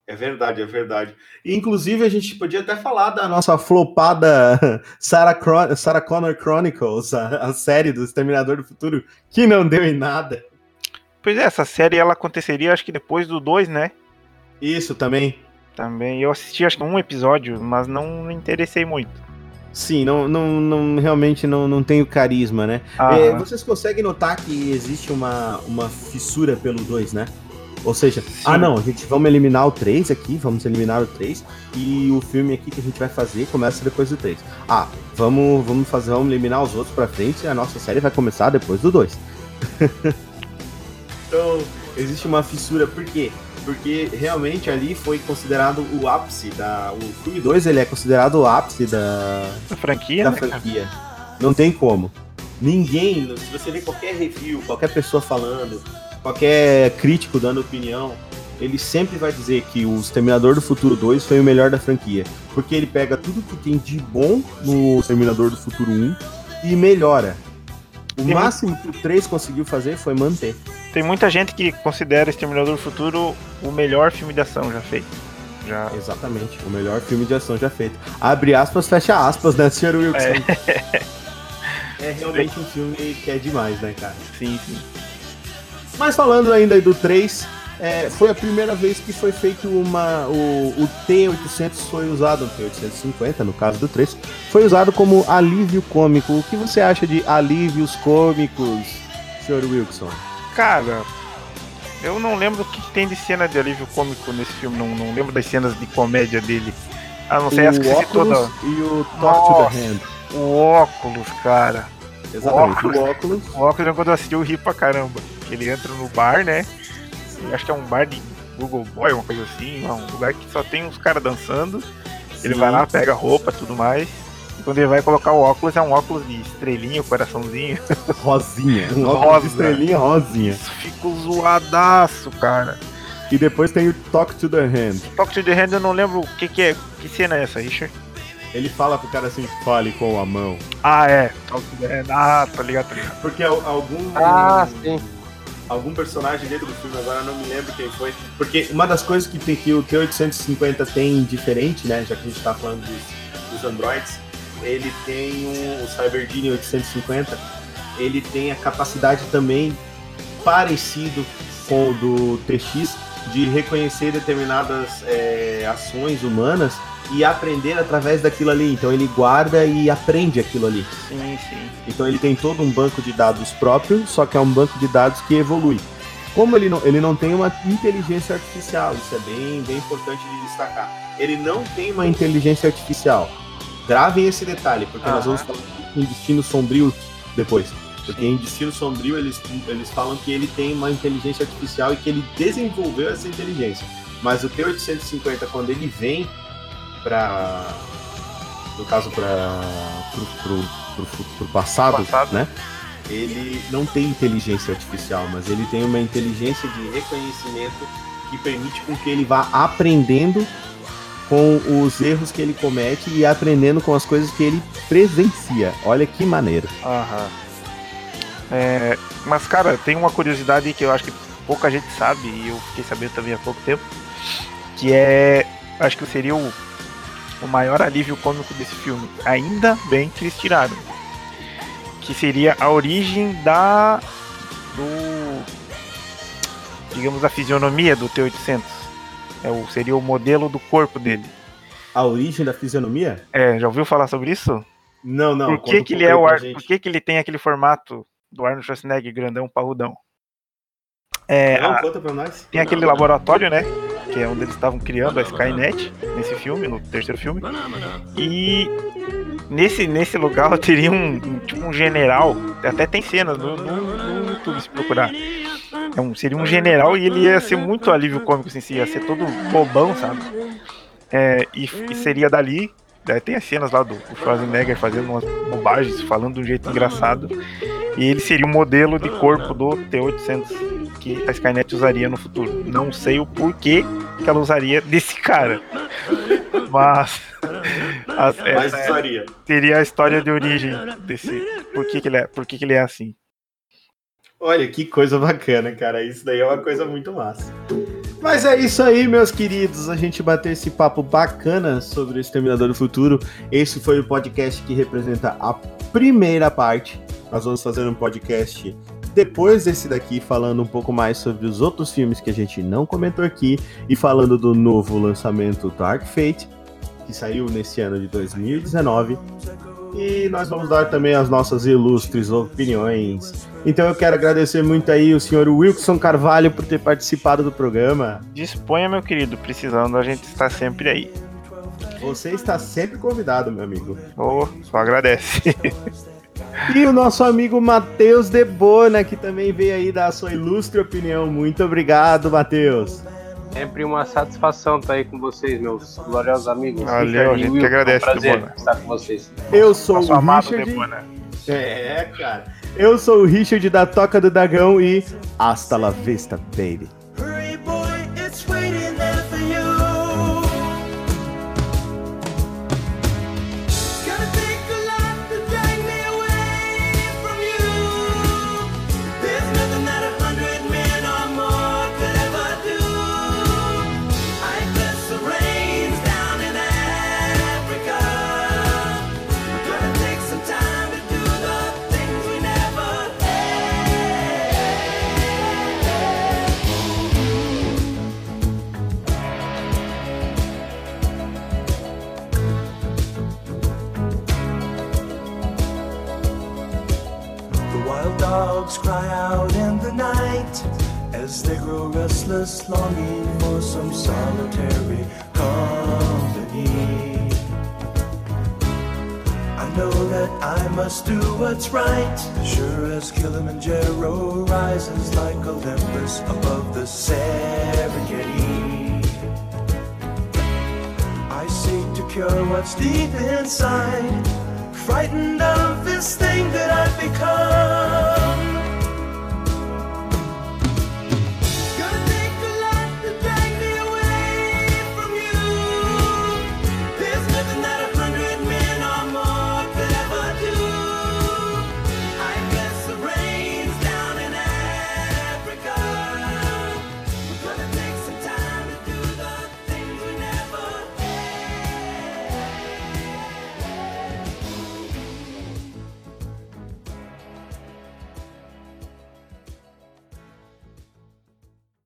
Speaker 2: É verdade, é verdade. Inclusive, a gente podia até falar da nossa flopada Sarah, Cron Sarah Connor Chronicles, a, a série do Exterminador do Futuro, que não deu em nada.
Speaker 3: Pois é, essa série ela aconteceria acho que depois do 2, né?
Speaker 2: Isso também.
Speaker 3: Também. Eu assisti acho que um episódio, mas não me interessei muito.
Speaker 2: Sim, não, não, não realmente não, não tem o carisma, né?
Speaker 3: Ah,
Speaker 2: É, vocês conseguem notar que existe uma, uma fissura pelo 2, né? Ou seja, ah não, a gente vamos eliminar o 3 aqui, vamos eliminar o 3 e o filme aqui que a gente vai fazer começa depois do 3. Ah, vamos, vamos fazer, vamos eliminar os outros pra frente e a nossa série vai começar depois do 2. então, existe uma fissura, por quê? Porque realmente ali foi considerado o ápice da. O filme 2 ele é considerado o ápice da,
Speaker 3: a franquia,
Speaker 2: da
Speaker 3: né, cara?
Speaker 2: franquia. Não tem como. Ninguém, se você vê qualquer review, qualquer pessoa falando, qualquer crítico dando opinião, ele sempre vai dizer que o Exterminador do Futuro 2 foi o melhor da franquia. Porque ele pega tudo que tem de bom no Exterminador do Futuro 1 e melhora. O
Speaker 3: Tem
Speaker 2: máximo que o 3 conseguiu fazer foi manter.
Speaker 3: Tem muita gente que considera Exterminador do Futuro o melhor filme de ação já feito. Já.
Speaker 2: Exatamente, o melhor filme de ação já feito. Abre aspas, fecha aspas, né, Sr. Wilson? É. realmente um filme que é demais, né, cara?
Speaker 3: Sim, sim.
Speaker 2: Mas falando ainda aí do 3, é, foi a primeira vez que foi feito uma. O, o T800 foi usado, o T850, no caso do 3, foi usado como alívio cômico. O que você acha de alívios cômicos, Sr. Wilson?
Speaker 3: Cara, eu não lembro o que que tem de cena de alívio cômico nesse filme. Não, não lembro das cenas de comédia dele. A não ser que
Speaker 2: o
Speaker 3: você citou
Speaker 2: óculos
Speaker 3: da-
Speaker 2: e o Talk to
Speaker 3: Nossa.
Speaker 2: the Hand.
Speaker 3: O óculos, cara.
Speaker 2: Exatamente,
Speaker 3: Óculos.
Speaker 2: o óculos.
Speaker 3: O óculos quando eu assisti eu ri pra caramba. Ele entra no bar, né? Acho que é um bar de Google Boy, uma coisa assim. Um lugar que só tem uns caras dançando. Ele
Speaker 2: Sim.
Speaker 3: vai lá, pega roupa tudo mais. E quando ele vai colocar o óculos, é um óculos de estrelinha, coraçãozinho.
Speaker 2: Rosinha. Um
Speaker 3: Rosa.
Speaker 2: estrelinha rosinha.
Speaker 3: Isso ficou zoadaço, cara.
Speaker 2: E depois tem o Talk to the Hand.
Speaker 3: Talk to the Hand, eu não lembro o que, que é. Que cena é essa, Richard?
Speaker 2: Ele fala pro cara assim, fale com a mão.
Speaker 3: Ah, é. Talk to the Hand. Ah, tá ligado, tá ligado.
Speaker 2: Porque al- algum.
Speaker 4: Ah, sim.
Speaker 2: Algum personagem dentro do filme, agora não me lembro quem foi. Porque uma das coisas que, tem, que o T-850 tem diferente, né? Já que a gente tá falando dos, dos androids, ele tem o Cyberdyne 850, ele tem a capacidade também parecido com o do TX de reconhecer determinadas é, ações humanas e aprender através daquilo ali. Então ele guarda e aprende aquilo ali.
Speaker 3: Sim, sim.
Speaker 2: Então ele tem todo um banco de dados próprio, só que é um banco de dados que evolui. Como ele não, ele não tem uma inteligência artificial, isso é bem, bem importante de destacar. Ele não tem uma inteligência artificial. Gravem esse detalhe, porque nós vamos falar em Destino Sombrio depois. Porque em Destino Sombrio eles, eles falam que ele tem uma inteligência artificial e que ele desenvolveu essa inteligência. Mas o T-850, quando ele vem para no caso para pro passado,
Speaker 3: Passado.
Speaker 2: né? Ele não tem inteligência artificial, mas ele tem uma inteligência de reconhecimento que permite com que ele vá aprendendo com os erros que ele comete e aprendendo com as coisas que ele presencia. Olha que maneiro.
Speaker 3: Aham. É, mas, cara, tem uma curiosidade que eu acho que pouca gente sabe, e eu fiquei sabendo também há pouco tempo, que é. Acho que seria o, o maior alívio cômico desse filme. Ainda bem que eles tiraram. Que seria a origem da. do. digamos, a fisionomia do T-800. É o, seria o modelo do corpo dele.
Speaker 2: A origem da fisionomia?
Speaker 3: É, já ouviu falar sobre isso?
Speaker 2: Não, não.
Speaker 3: por que, que ele é o Ar... Por que, que ele tem aquele formato do Arnold Schwarzenegger grandão parrudão? É,
Speaker 2: Não,
Speaker 3: a-
Speaker 2: conta pra nós.
Speaker 3: tem aquele laboratório, né? Que é onde eles estavam criando a Skynet nesse filme, no terceiro filme. E nesse, nesse lugar teria um, tipo um general. Até tem cenas no, no- no YouTube se procurar. É um- seria um general e ele ia ser muito alívio cômico, assim, ia ser todo bobão, sabe? É, e, e seria dali. Tem as cenas lá do, do Schwarzenegger fazendo umas bobagens, falando de um jeito engraçado. E ele seria o modelo de corpo do T-800 que a Skynet usaria no futuro. Não sei o porquê que ela usaria desse cara. Mas. as-
Speaker 2: Mas usaria.
Speaker 3: teria a história de origem desse. Por que, que, ele, é, por que, que ele é assim?
Speaker 2: Olha que coisa bacana, cara. Isso daí é uma coisa muito massa. Mas é isso aí, meus queridos. A gente bateu esse papo bacana sobre o Exterminador do Futuro. Esse foi o podcast que representa a primeira parte. Nós vamos fazer um podcast depois desse daqui, falando um pouco mais sobre os outros filmes que a gente não comentou aqui e falando do novo lançamento Dark Fate, que saiu nesse ano de 2019. E nós vamos dar também as nossas ilustres opiniões. Então eu quero agradecer muito aí o senhor Wilson Carvalho por ter participado do programa.
Speaker 3: Disponha, meu querido, precisando, a gente está sempre aí.
Speaker 2: Você está sempre convidado, meu amigo.
Speaker 3: Ou só agradece.
Speaker 2: E o nosso amigo Matheus Debona, que também veio aí dar a sua ilustre opinião. Muito obrigado, Matheus.
Speaker 4: Sempre uma satisfação estar aí com vocês, meus gloriosos amigos.
Speaker 3: Valeu,
Speaker 4: Richard
Speaker 3: a gente
Speaker 4: Will,
Speaker 3: que agradece,
Speaker 4: É um prazer
Speaker 3: Debona.
Speaker 4: estar com vocês.
Speaker 2: Eu sou
Speaker 3: Nosso
Speaker 2: o
Speaker 3: amado
Speaker 2: Richard.
Speaker 3: Debona.
Speaker 2: É, cara. Eu sou o Richard da Toca do Dragão e hasta la vista, baby.
Speaker 8: Deep inside, frightened